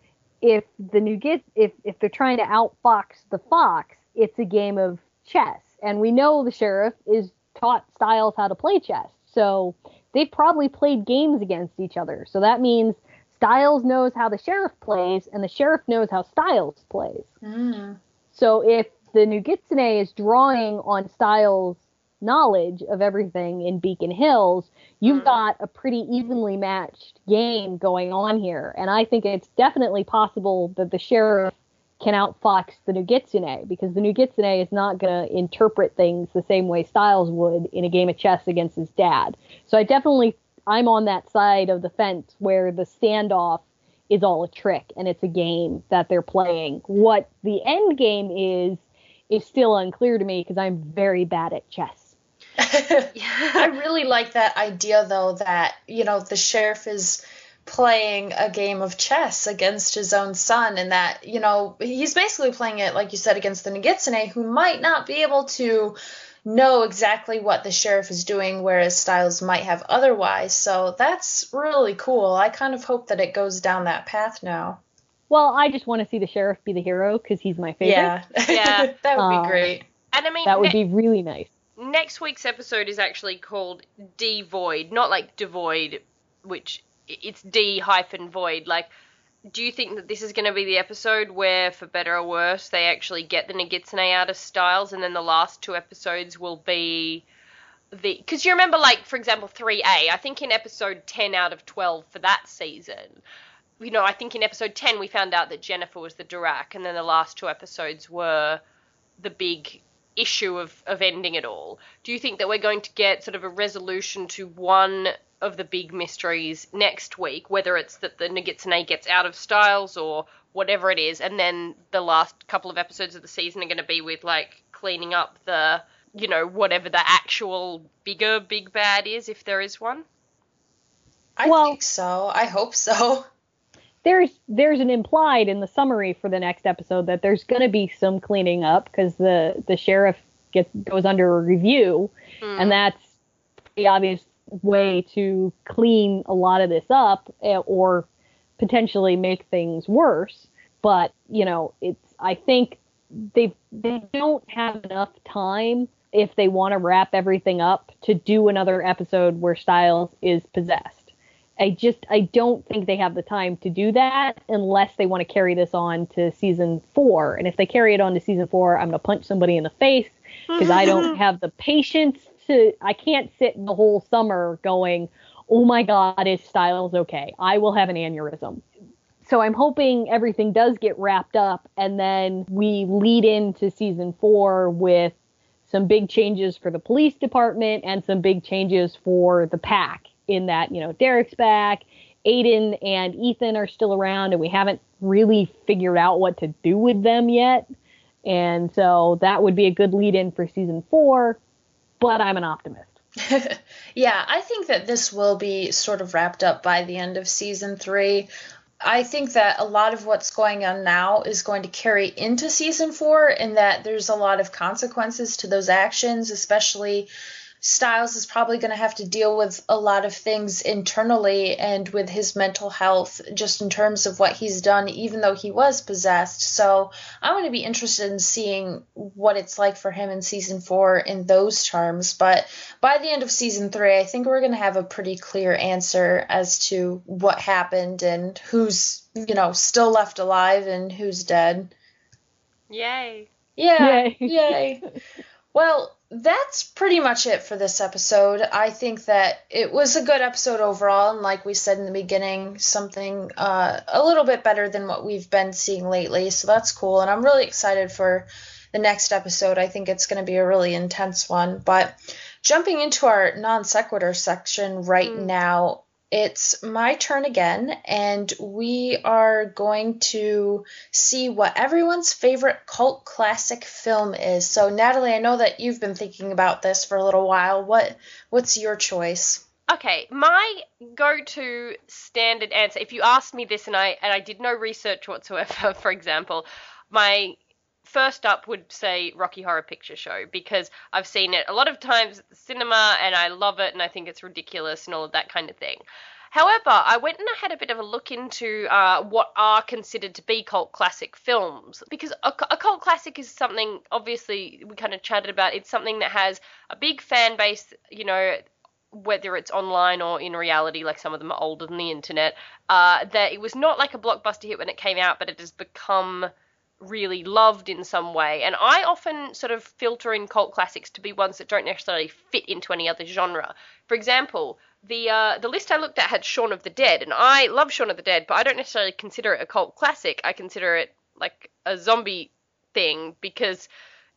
if the new get, if if they're trying to outfox the fox, it's a game of chess, and we know the sheriff is taught Stiles how to play chess. So they've probably played games against each other. So that means Stiles knows how the sheriff plays, and the sheriff knows how Stiles plays. mm. So if the Nogitsune is drawing on Stiles' knowledge of everything in Beacon Hills, you've Mm. got a pretty evenly matched game going on here. And I think it's definitely possible that the sheriff can outfox the Nogitsune because the Nogitsune is not going to interpret things the same way Stiles would in a game of chess against his dad. So I definitely I'm on that side of the fence where the standoff is all a trick and it's a game that they're playing. What the end game is is still unclear to me because I'm very bad at chess. I really like that idea though that you know the sheriff is playing a game of chess against his own son and that you know he's basically playing it like you said against the Nogitsune who might not be able to know exactly what the sheriff is doing whereas Stiles might have otherwise so that's really cool I kind of hope that it goes down that path now Well, I just want to see the sheriff be the hero because he's my favorite. yeah Yeah. that would Uh, be great and I mean, That would ne- be really nice. next week's episode is actually called devoid not like devoid which i- it's d hyphen void like do you think that this is going to be the episode where for better or worse they actually get the Nogitsune out of stiles and then the last two episodes will be the because you remember like for example 3a i think in episode 10 out of 12 for that season you know i think in episode 10 we found out that jennifer was the Darach, and then the last two episodes were the big issue of, of ending it all. Do you think that we're going to get sort of a resolution to one of the big mysteries next week, whether it's that the Nogitsune gets out of Stiles or whatever it is, and then the last couple of episodes of the season are going to be with like cleaning up the, you know, whatever the actual bigger big bad is, if there is one. I well, think so. I hope so. There's there's an implied in the summary for the next episode that there's going to be some cleaning up because the the sheriff gets goes under a review, mm. and that's the obvious way to clean a lot of this up eh, or potentially make things worse. But you know, it's I think they they don't have enough time if they want to wrap everything up to do another episode where Stiles is possessed. I just I don't think they have the time to do that unless they want to carry this on to season four. And if they carry it on to season four, I'm gonna punch somebody in the face because I don't have the patience I can't sit the whole summer going, "Oh my God, is Stiles okay?" I will have an aneurysm. So I'm hoping everything does get wrapped up, and then we lead into season four with some big changes for the police department and some big changes for the pack in that, you know, Derek's back, Aiden and Ethan are still around, and we haven't really figured out what to do with them yet. And so that would be a good lead in for season four, but I'm an optimist. yeah, I think that this will be sort of wrapped up by the end of season three. I think that a lot of what's going on now is going to carry into season four, and that there's a lot of consequences to those actions, especially Stiles is probably going to have to deal with a lot of things internally and with his mental health, just in terms of what he's done, even though he was possessed. So I'm going to be interested in seeing what it's like for him in season four in those terms. But by the end of season three, I think we're going to have a pretty clear answer as to what happened and who's, you know, still left alive and who's dead. Yay. Yeah. Yay. Yay. Well, that's pretty much it for this episode. I think that it was a good episode overall, and like we said in the beginning, something uh, a little bit better than what we've been seeing lately. So that's cool, and I'm really excited for the next episode. I think it's going to be a really intense one. But jumping into our non sequitur section right mm. now, it's my turn again, and we are going to see what everyone's favorite cult classic film is. So, Natalie, I know that you've been thinking about this for a little while. What what's your choice? Okay, my go-to standard answer. If you asked me this, and I and I did no research whatsoever, for example, my first up would say Rocky Horror Picture Show because I've seen it a lot of times at the cinema and I love it and I think it's ridiculous and all of that kind of thing. However, I went and I had a bit of a look into uh, what are considered to be cult classic films because a, a cult classic is something, obviously, we kind of chatted about. It's something that has a big fan base, you know, whether it's online or in reality, like some of them are older than the internet, uh, that it was not like a blockbuster hit when it came out, but it has become really loved in some way. And I often sort of filter in cult classics to be ones that don't necessarily fit into any other genre. For example, the uh, the list I looked at had Shaun of the Dead, and I love Shaun of the Dead, but I don't necessarily consider it a cult classic. I consider it like a zombie thing because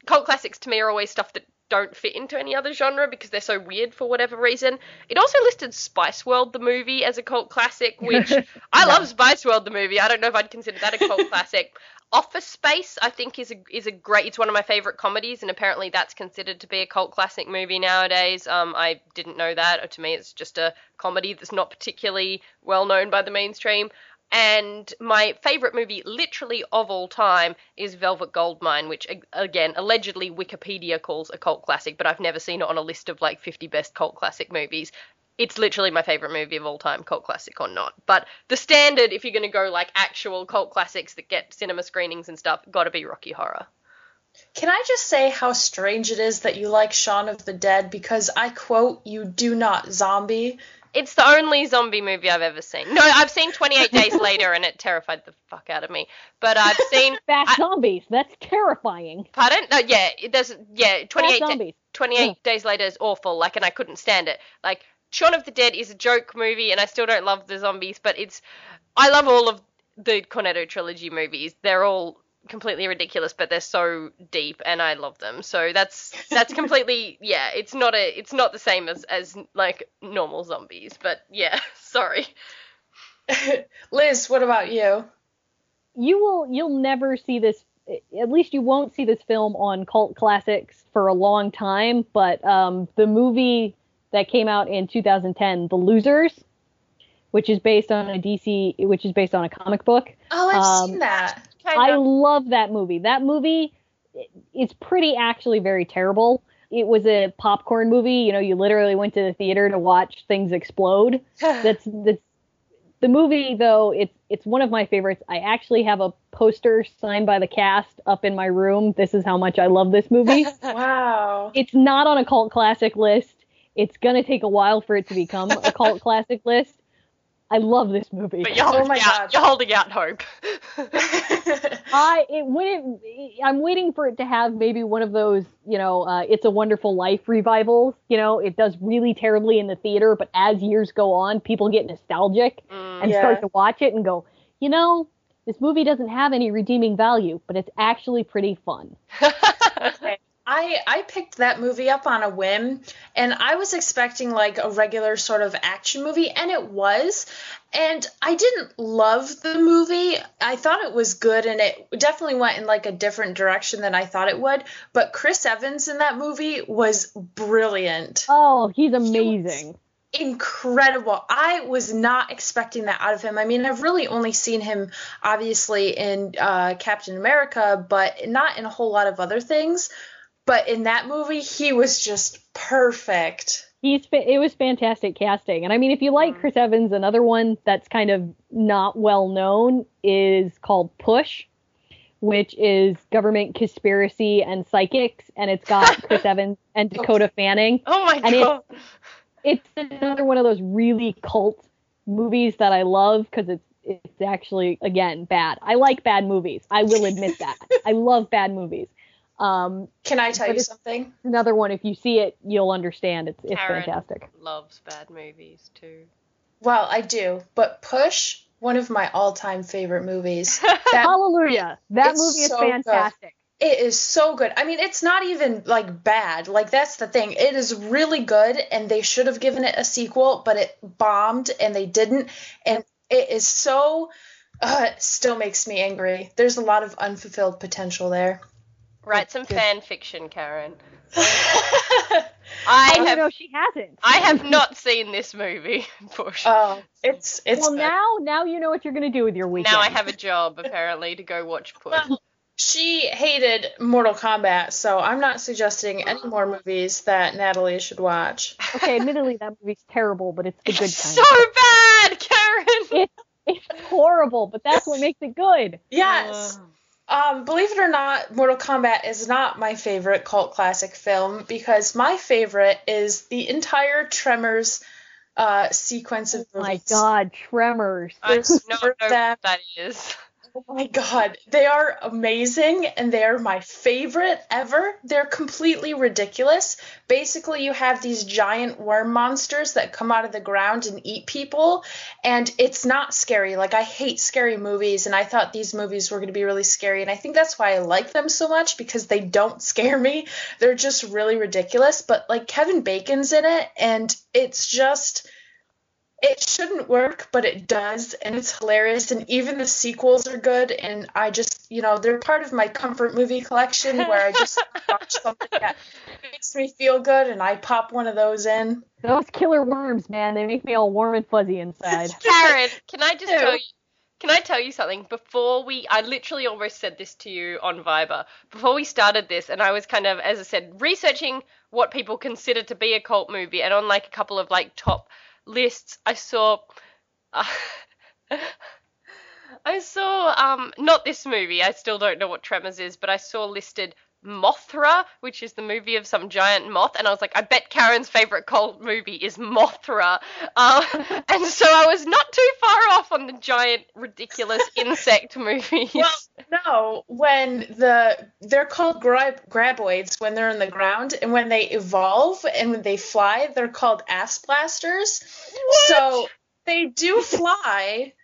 cult classics to me are always stuff that don't fit into any other genre because they're so weird for whatever reason. It also listed Spice World the movie as a cult classic, which I love Spice World the movie. I don't know if I'd consider that a cult classic. Office Space, I think, is a is a great. It's one of my favorite comedies, and apparently that's considered to be a cult classic movie nowadays. Um, I didn't know that. To me, it's just a comedy that's not particularly well known by the mainstream. And my favorite movie, literally of all time, is Velvet Goldmine, which again allegedly Wikipedia calls a cult classic, but I've never seen it on a list of like 50 best cult classic movies it's literally my favorite movie of all time, cult classic or not. But the standard, if you're going to go like actual cult classics that get cinema screenings and stuff, got to be Rocky Horror. Can I just say how strange it is that you like Shaun of the Dead because I quote, you do not zombie. It's the only zombie movie I've ever seen. No, I've seen 28 Days Later and it terrified the fuck out of me. But I've seen Fast Zombies. That's terrifying. Pardon? No, yeah, it does. Yeah, 28 da- 28 Days Later is awful. Like, and I couldn't stand it. Like, Shaun of the Dead is a joke movie, and I still don't love the zombies, but it's I love all of the Cornetto trilogy movies. They're all completely ridiculous, but they're so deep, and I love them. So that's that's completely yeah. It's not a it's not the same as as like normal zombies, but yeah. Sorry. Liz, what about you? you will you'll never see this at least you won't see this film on cult classics for a long time but um, the movie that came out in 2010 the losers which is based on a dc which is based on a comic book. Oh, I've Um, seen that. i love that movie. That movie is pretty actually very terrible. It was a popcorn movie. You know you literally went to the theater to watch things explode. That's that's the movie though it's it's one of my favorites. I actually have a poster signed by the cast up in my room. This is how much i love this movie. Wow. it's not on a cult classic list it's gonna take a while for it to become a cult classic list i love this movie But you're Oh holding, my out, God. you're holding out hope. I it when it I'm waiting for it to have maybe one of those you know uh, it's a wonderful life revivals you know it does really terribly in the theater but as years go on people get nostalgic Mm. and Yeah. start to watch it and go you know this movie doesn't have any redeeming value but it's actually pretty fun I I picked that movie up on a whim, and I was expecting like a regular sort of action movie, and it was. And I didn't love the movie. I thought it was good, and it definitely went in like a different direction than I thought it would. But Chris Evans in that movie was brilliant. oh he's amazing incredible. I was not expecting that out of him. I mean, I've really only seen him obviously in uh, Captain America, but not in a whole lot of other things. But in that movie, he was just perfect. he's it was fantastic casting. And i mean if you like chris evans another one that's kind of not well known is called push which is government conspiracy and psychics and it's got chris evans and dakota oh. fanning. Oh my And god. it's another one of those really cult movies that i love because it's it's actually again bad. I like bad movies. I will admit that. I love bad movies um Can I tell you something? another one if you see it you'll understand it's it's Karen. fantastic Loves bad movies too. Well, I do. But Push, one of my all-time favorite movies. That Hallelujah. That movie is so good. fantastic. It is so good. I mean, it's not even like bad. Like that's the thing. It is really good, and they should have given it a sequel, but it bombed, and they didn't. And it is so. Uh, it still makes me angry. There's a lot of unfulfilled potential there. Write some fan fiction, Karen. oh, I Oh, have no, she hasn't. I have not seen this movie. Push. Oh, it's it's. well, good. now now you know what you're gonna do with your weekend. now I have a job apparently to go watch Push. Well, she hated Mortal Kombat, so I'm not suggesting any more movies that Natalie should watch. Okay, admittedly that movie's terrible, but it's the good It's kind. so bad, Karen. It's it's horrible, but that's what makes it good. Yes. Um, believe it or not, Mortal Kombat is not my favorite cult classic film because my favorite is the entire Tremors uh, sequence of Oh my god, Tremors. I There's don't know what that- that is. Oh my god, they are amazing and they are my favorite ever. They're completely ridiculous. Basically, you have these giant worm monsters that come out of the ground and eat people, and it's not scary. Like, I hate scary movies, and I thought these movies were going to be really scary, and I think that's why I like them so much because they don't scare me. They're just really ridiculous, but like Kevin Bacon's in it, and it's just it shouldn't work, but it does, and it's hilarious. And even the sequels are good. And I just, you know, they're part of my comfort movie collection where I just watch something that makes me feel good, and I pop one of those in. Those killer worms, man, they make me all warm and fuzzy inside. Karen, can I just tell you? Can I tell you something? Before we, I literally almost said this to you on Viber. Before we started this, and I was kind of, as I said, researching what people consider to be a cult movie, and on like a couple of like top lists, I saw. Uh, I saw um not this movie. I still don't know what Tremors is, but I saw listed Mothra, which is the movie of some giant moth, and I was like, I bet Karen's favorite cult movie is Mothra. Uh, and so I was not too far off on the giant, ridiculous insect movies. Well, no, when the they're called grab, graboids when they're in the ground, and when they evolve and when they fly, they're called ass blasters. So they do fly.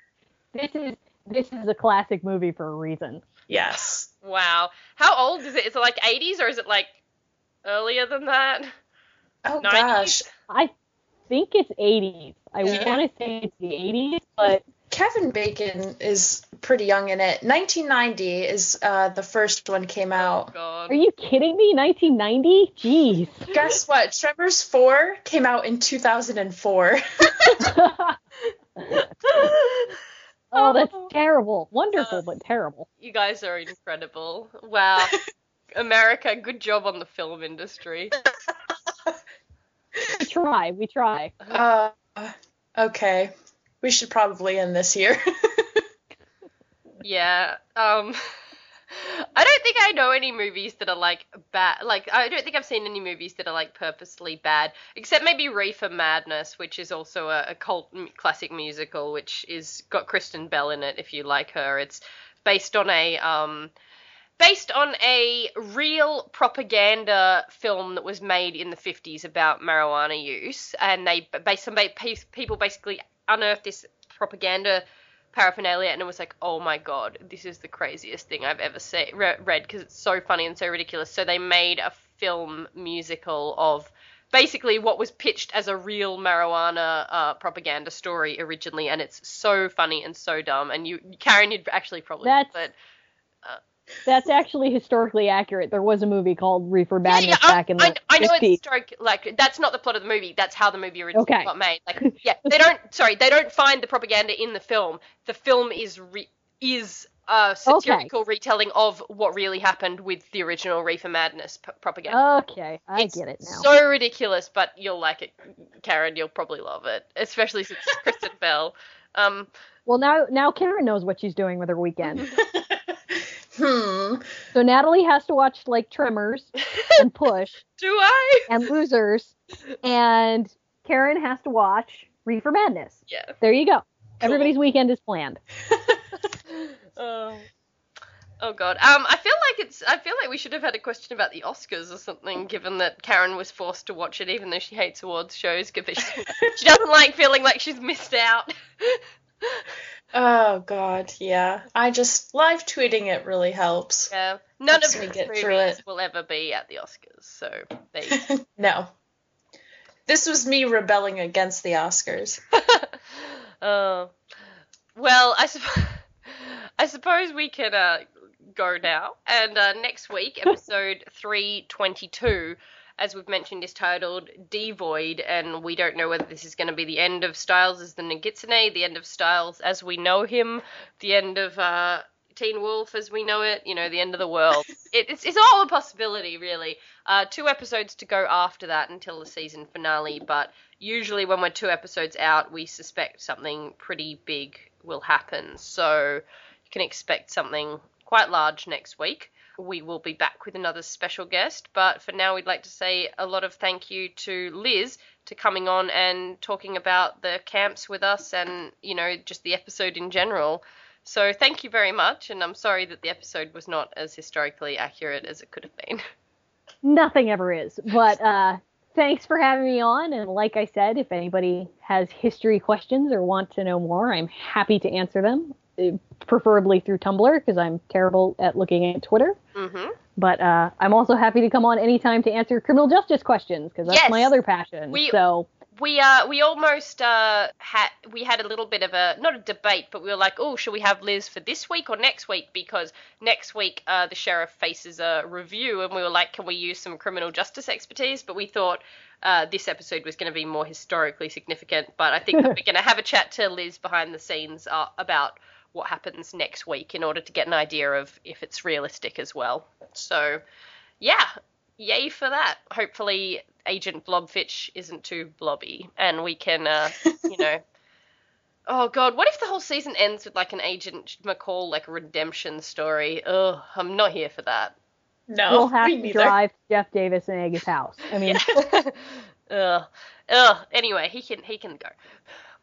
This is this is a classic movie for a reason. Yes. Wow. How old is it? Is it like 80s or is it like earlier than that? Oh 90s? gosh. I think it's 80s. I Yeah. want to say it's the 80s, but Kevin Bacon is pretty young in it. 1990 is uh, the first one came out. God. Are you kidding me? 1990? Jeez. Guess what? Tremors 4 came out in 2004. oh, that's terrible. Wonderful, but terrible. You guys are incredible. Wow. America, good job on the film industry. We try. We try. uh, okay. We should probably end this here. Yeah. Um I don't think I know any movies that are like bad. Like I don't think I've seen any movies that are like purposely bad, except maybe Reefer Madness, which is also a, a cult m- classic musical, which is got Kristen Bell in it. If you like her, it's based on a um based on a real propaganda film that was made in the 50s about marijuana use, and they based on people basically unearthed this propaganda paraphernalia and it was like oh my god this is the craziest thing i've ever seen re- read because it's so funny and so ridiculous. So they made a film musical of basically what was pitched as a real marijuana uh, propaganda story originally and it's so funny and so dumb and you karen you'd actually probably That's- but That's actually historically accurate. There was a movie called Reefer Madness yeah, yeah, back in I, the I, I know 50s. it's historic. Like that's not the plot of the movie. That's how the movie originally Okay. got made. Like yeah, they don't. Sorry, they don't find the propaganda in the film. The film is re, is a satirical retelling of what really happened with the original Reefer Madness p- propaganda. Okay, I It's get it now. So ridiculous, but you'll like it, Karen. You'll probably love it, especially since it's Kristen Bell. Um, well, now now Karen knows what she's doing with her weekend. hmm. so Natalie has to watch like Tremors and Push do I? and Losers, and Karen has to watch Reefer Madness. Yeah. There you go. Everybody's weekend is planned. Oh. Oh god. Um, I feel like it's. I feel like we should have had a question about the Oscars or something, given that Karen was forced to watch it, even though she hates awards shows, because she, she doesn't like feeling like she's missed out. Oh god, yeah. I just live tweeting it really helps. yeah. None Helps of me these get through it. will ever be at the Oscars, so there you go. no. This was me rebelling against the Oscars. Oh. well, I, I suppose we can uh, go now. And uh, next week, episode 322, as we've mentioned, is titled Devoid. And we don't know whether this is going to be the end of Stiles as the Nogitsune, the end of Stiles as we know him, the end of uh, Teen Wolf as we know it, you know, the end of the world. it, it's, it's all a possibility, really. Uh, two episodes to go after that until the season finale, but usually when we're two episodes out, we suspect something pretty big will happen. So you can expect something quite large next week. We will be back with another special guest, but for now, we'd like to say a lot of thank you to Liz to coming on and talking about the camps with us and, you know, just the episode in general. So thank you very much, and I'm sorry that the episode was not as historically accurate as it could have been. Nothing ever is. But uh, thanks for having me on. And like I said, if anybody has history questions or want to know more, I'm happy to answer them, preferably through Tumblr because I'm terrible at looking at Twitter. Mm-hmm. But uh, I'm also happy to come on anytime to answer criminal justice questions because that's Yes. my other passion. We- so We uh we almost uh had we had a little bit of a not a debate, but we were like, oh, should we have Liz for this week or next week? Because next week uh the sheriff faces a review, and we were like, can we use some criminal justice expertise? But we thought uh, this episode was going to be more historically significant. But I think that we're going to have a chat to Liz behind the scenes uh, about what happens next week in order to get an idea of if it's realistic as well. So yeah, yay for that. Hopefully, Agent Blobfitch isn't too blobby, and we can, uh, you know. Oh god, what if the whole season ends with like an Agent McCall like redemption story? Ugh, I'm not here for that. No, we'll have me to neither. drive Jeff Davis and Eggy's house. I mean, Ugh. Ugh. Anyway, he can he can go.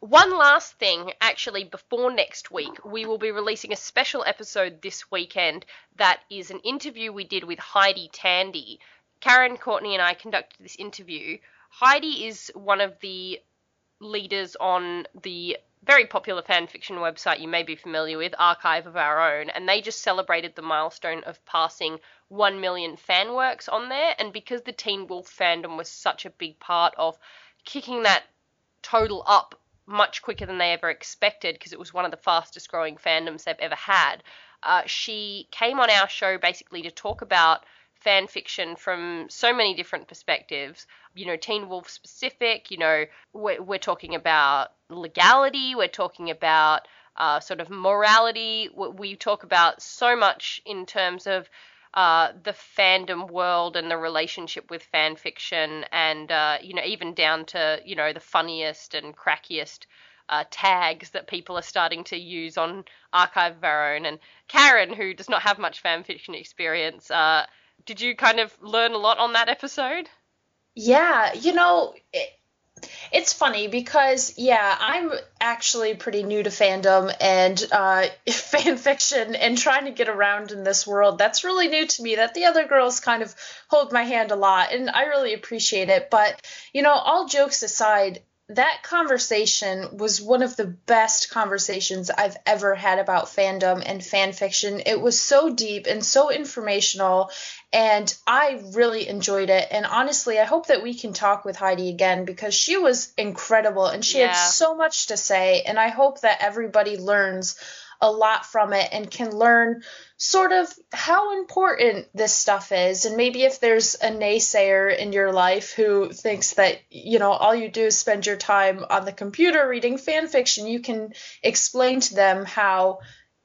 One last thing, actually, before next week, we will be releasing a special episode this weekend that is an interview we did with Heidi Tandy. Karen, Courtney, and I conducted this interview. Heidi is one of the leaders on the very popular fan fiction website you may be familiar with, Archive of Our Own, and they just celebrated the milestone of passing 1 million fan works on there. And because the Teen Wolf fandom was such a big part of kicking that total up much quicker than they ever expected because it was one of the fastest growing fandoms they've ever had. Uh, she came on our show basically to talk about fan fiction from so many different perspectives. You know, Teen Wolf specific, you know, we're, we're talking about legality, we're talking about uh, sort of morality. We talk about so much in terms of uh, the fandom world and the relationship with fan fiction, and uh, you know, even down to you know the funniest and crackiest uh, tags that people are starting to use on Archive of Our Own. And Karen, who does not have much fan fiction experience, uh, did you kind of learn a lot on that episode? Yeah, you know, it, it's funny because yeah, I'm actually pretty new to fandom and uh, fan fiction and trying to get around in this world. That's really new to me. That the other girls kind of hold my hand a lot, and I really appreciate it. But you know, all jokes aside, that conversation was one of the best conversations I've ever had about fandom and fan fiction. It was so deep and so informational, and I really enjoyed it. And honestly, I hope that we can talk with Heidi again because she was incredible and she yeah. had so much to say. And I hope that everybody learns a lot from it and can learn sort of how important this stuff is. And maybe if there's a naysayer in your life who thinks that, you know, all you do is spend your time on the computer reading fan fiction, you can explain to them how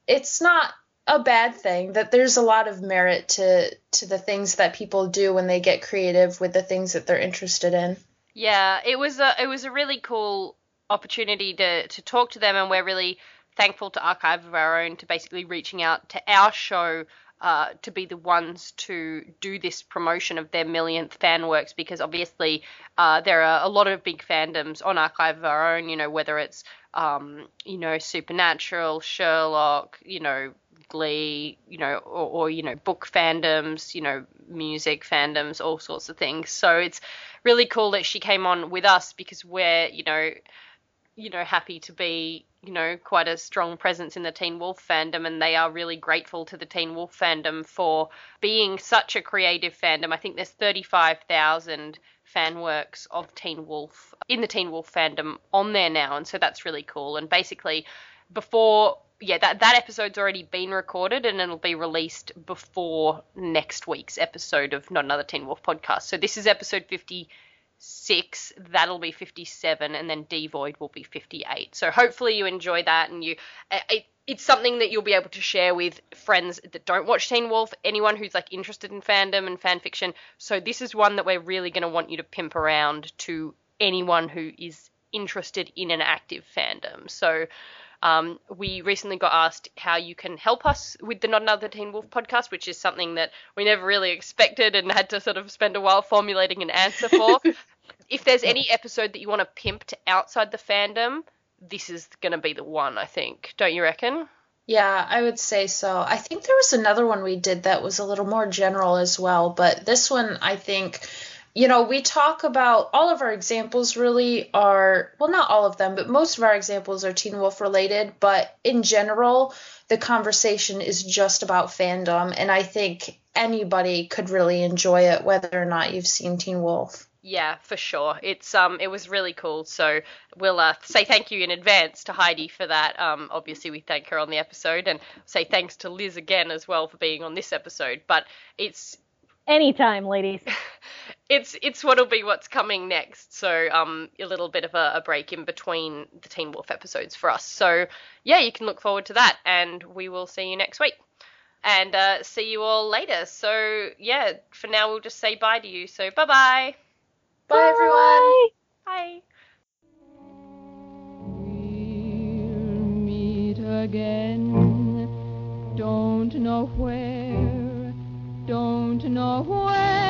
it's not a bad thing that there's a lot of merit to to the things that people do when they get creative with the things that they're interested in. Yeah, it was a it was a really cool opportunity to to talk to them and we're really thankful to Archive of Our Own to basically reaching out to our show uh, to be the ones to do this promotion of their millionth fan works because obviously uh, there are a lot of big fandoms on Archive of Our Own, you know, whether it's, um, you know, Supernatural, Sherlock, you know, Glee, you know, or, or, you know, book fandoms, you know, music fandoms, all sorts of things. So it's really cool that she came on with us because we're, you know, you know, happy to be, you know, quite a strong presence in the Teen Wolf fandom, and they are really grateful to the Teen Wolf fandom for being such a creative fandom. I think there's 35,000 fan works of Teen Wolf in the Teen Wolf fandom on there now, and so that's really cool. And basically, before yeah, that that episode's already been recorded and it'll be released before next week's episode of Not Another Teen Wolf podcast. So this is episode 56, that'll be 57, and then Devoid will be 58. So hopefully you enjoy that and you. It, it's something that you'll be able to share with friends that don't watch Teen Wolf, anyone who's like interested in fandom and fan fiction. So this is one that we're really going to want you to pimp around to anyone who is interested in an active fandom. So um, we recently got asked how you can help us with the Not Another Teen Wolf podcast, which is something that we never really expected and had to sort of spend a while formulating an answer for. if there's any episode that you want to pimp to outside the fandom, this is going to be the one, I think. Don't you reckon? Yeah, I would say so. I think there was another one we did that was a little more general as well, but this one I think you know, we talk about all of our examples really are, well, not all of them, but most of our examples are Teen Wolf related. But in general, the conversation is just about fandom. And I think anybody could really enjoy it, whether or not you've seen Teen Wolf. Yeah, for sure. It's um, it was really cool. So we'll uh, say thank you in advance to Heidi for that. Um, obviously we thank her on the episode, and say thanks to Liz again as well for being on this episode. But it's anytime, ladies. it's it's what'll be what's coming next. So um, a little bit of a, a, break in between the Teen Wolf episodes for us. So yeah, you can look forward to that, and we will see you next week. And uh, see you all later. So yeah, for now we'll just say bye to you. So bye bye. Bye everyone. Bye. We'll meet again. Don't know where. Don't know where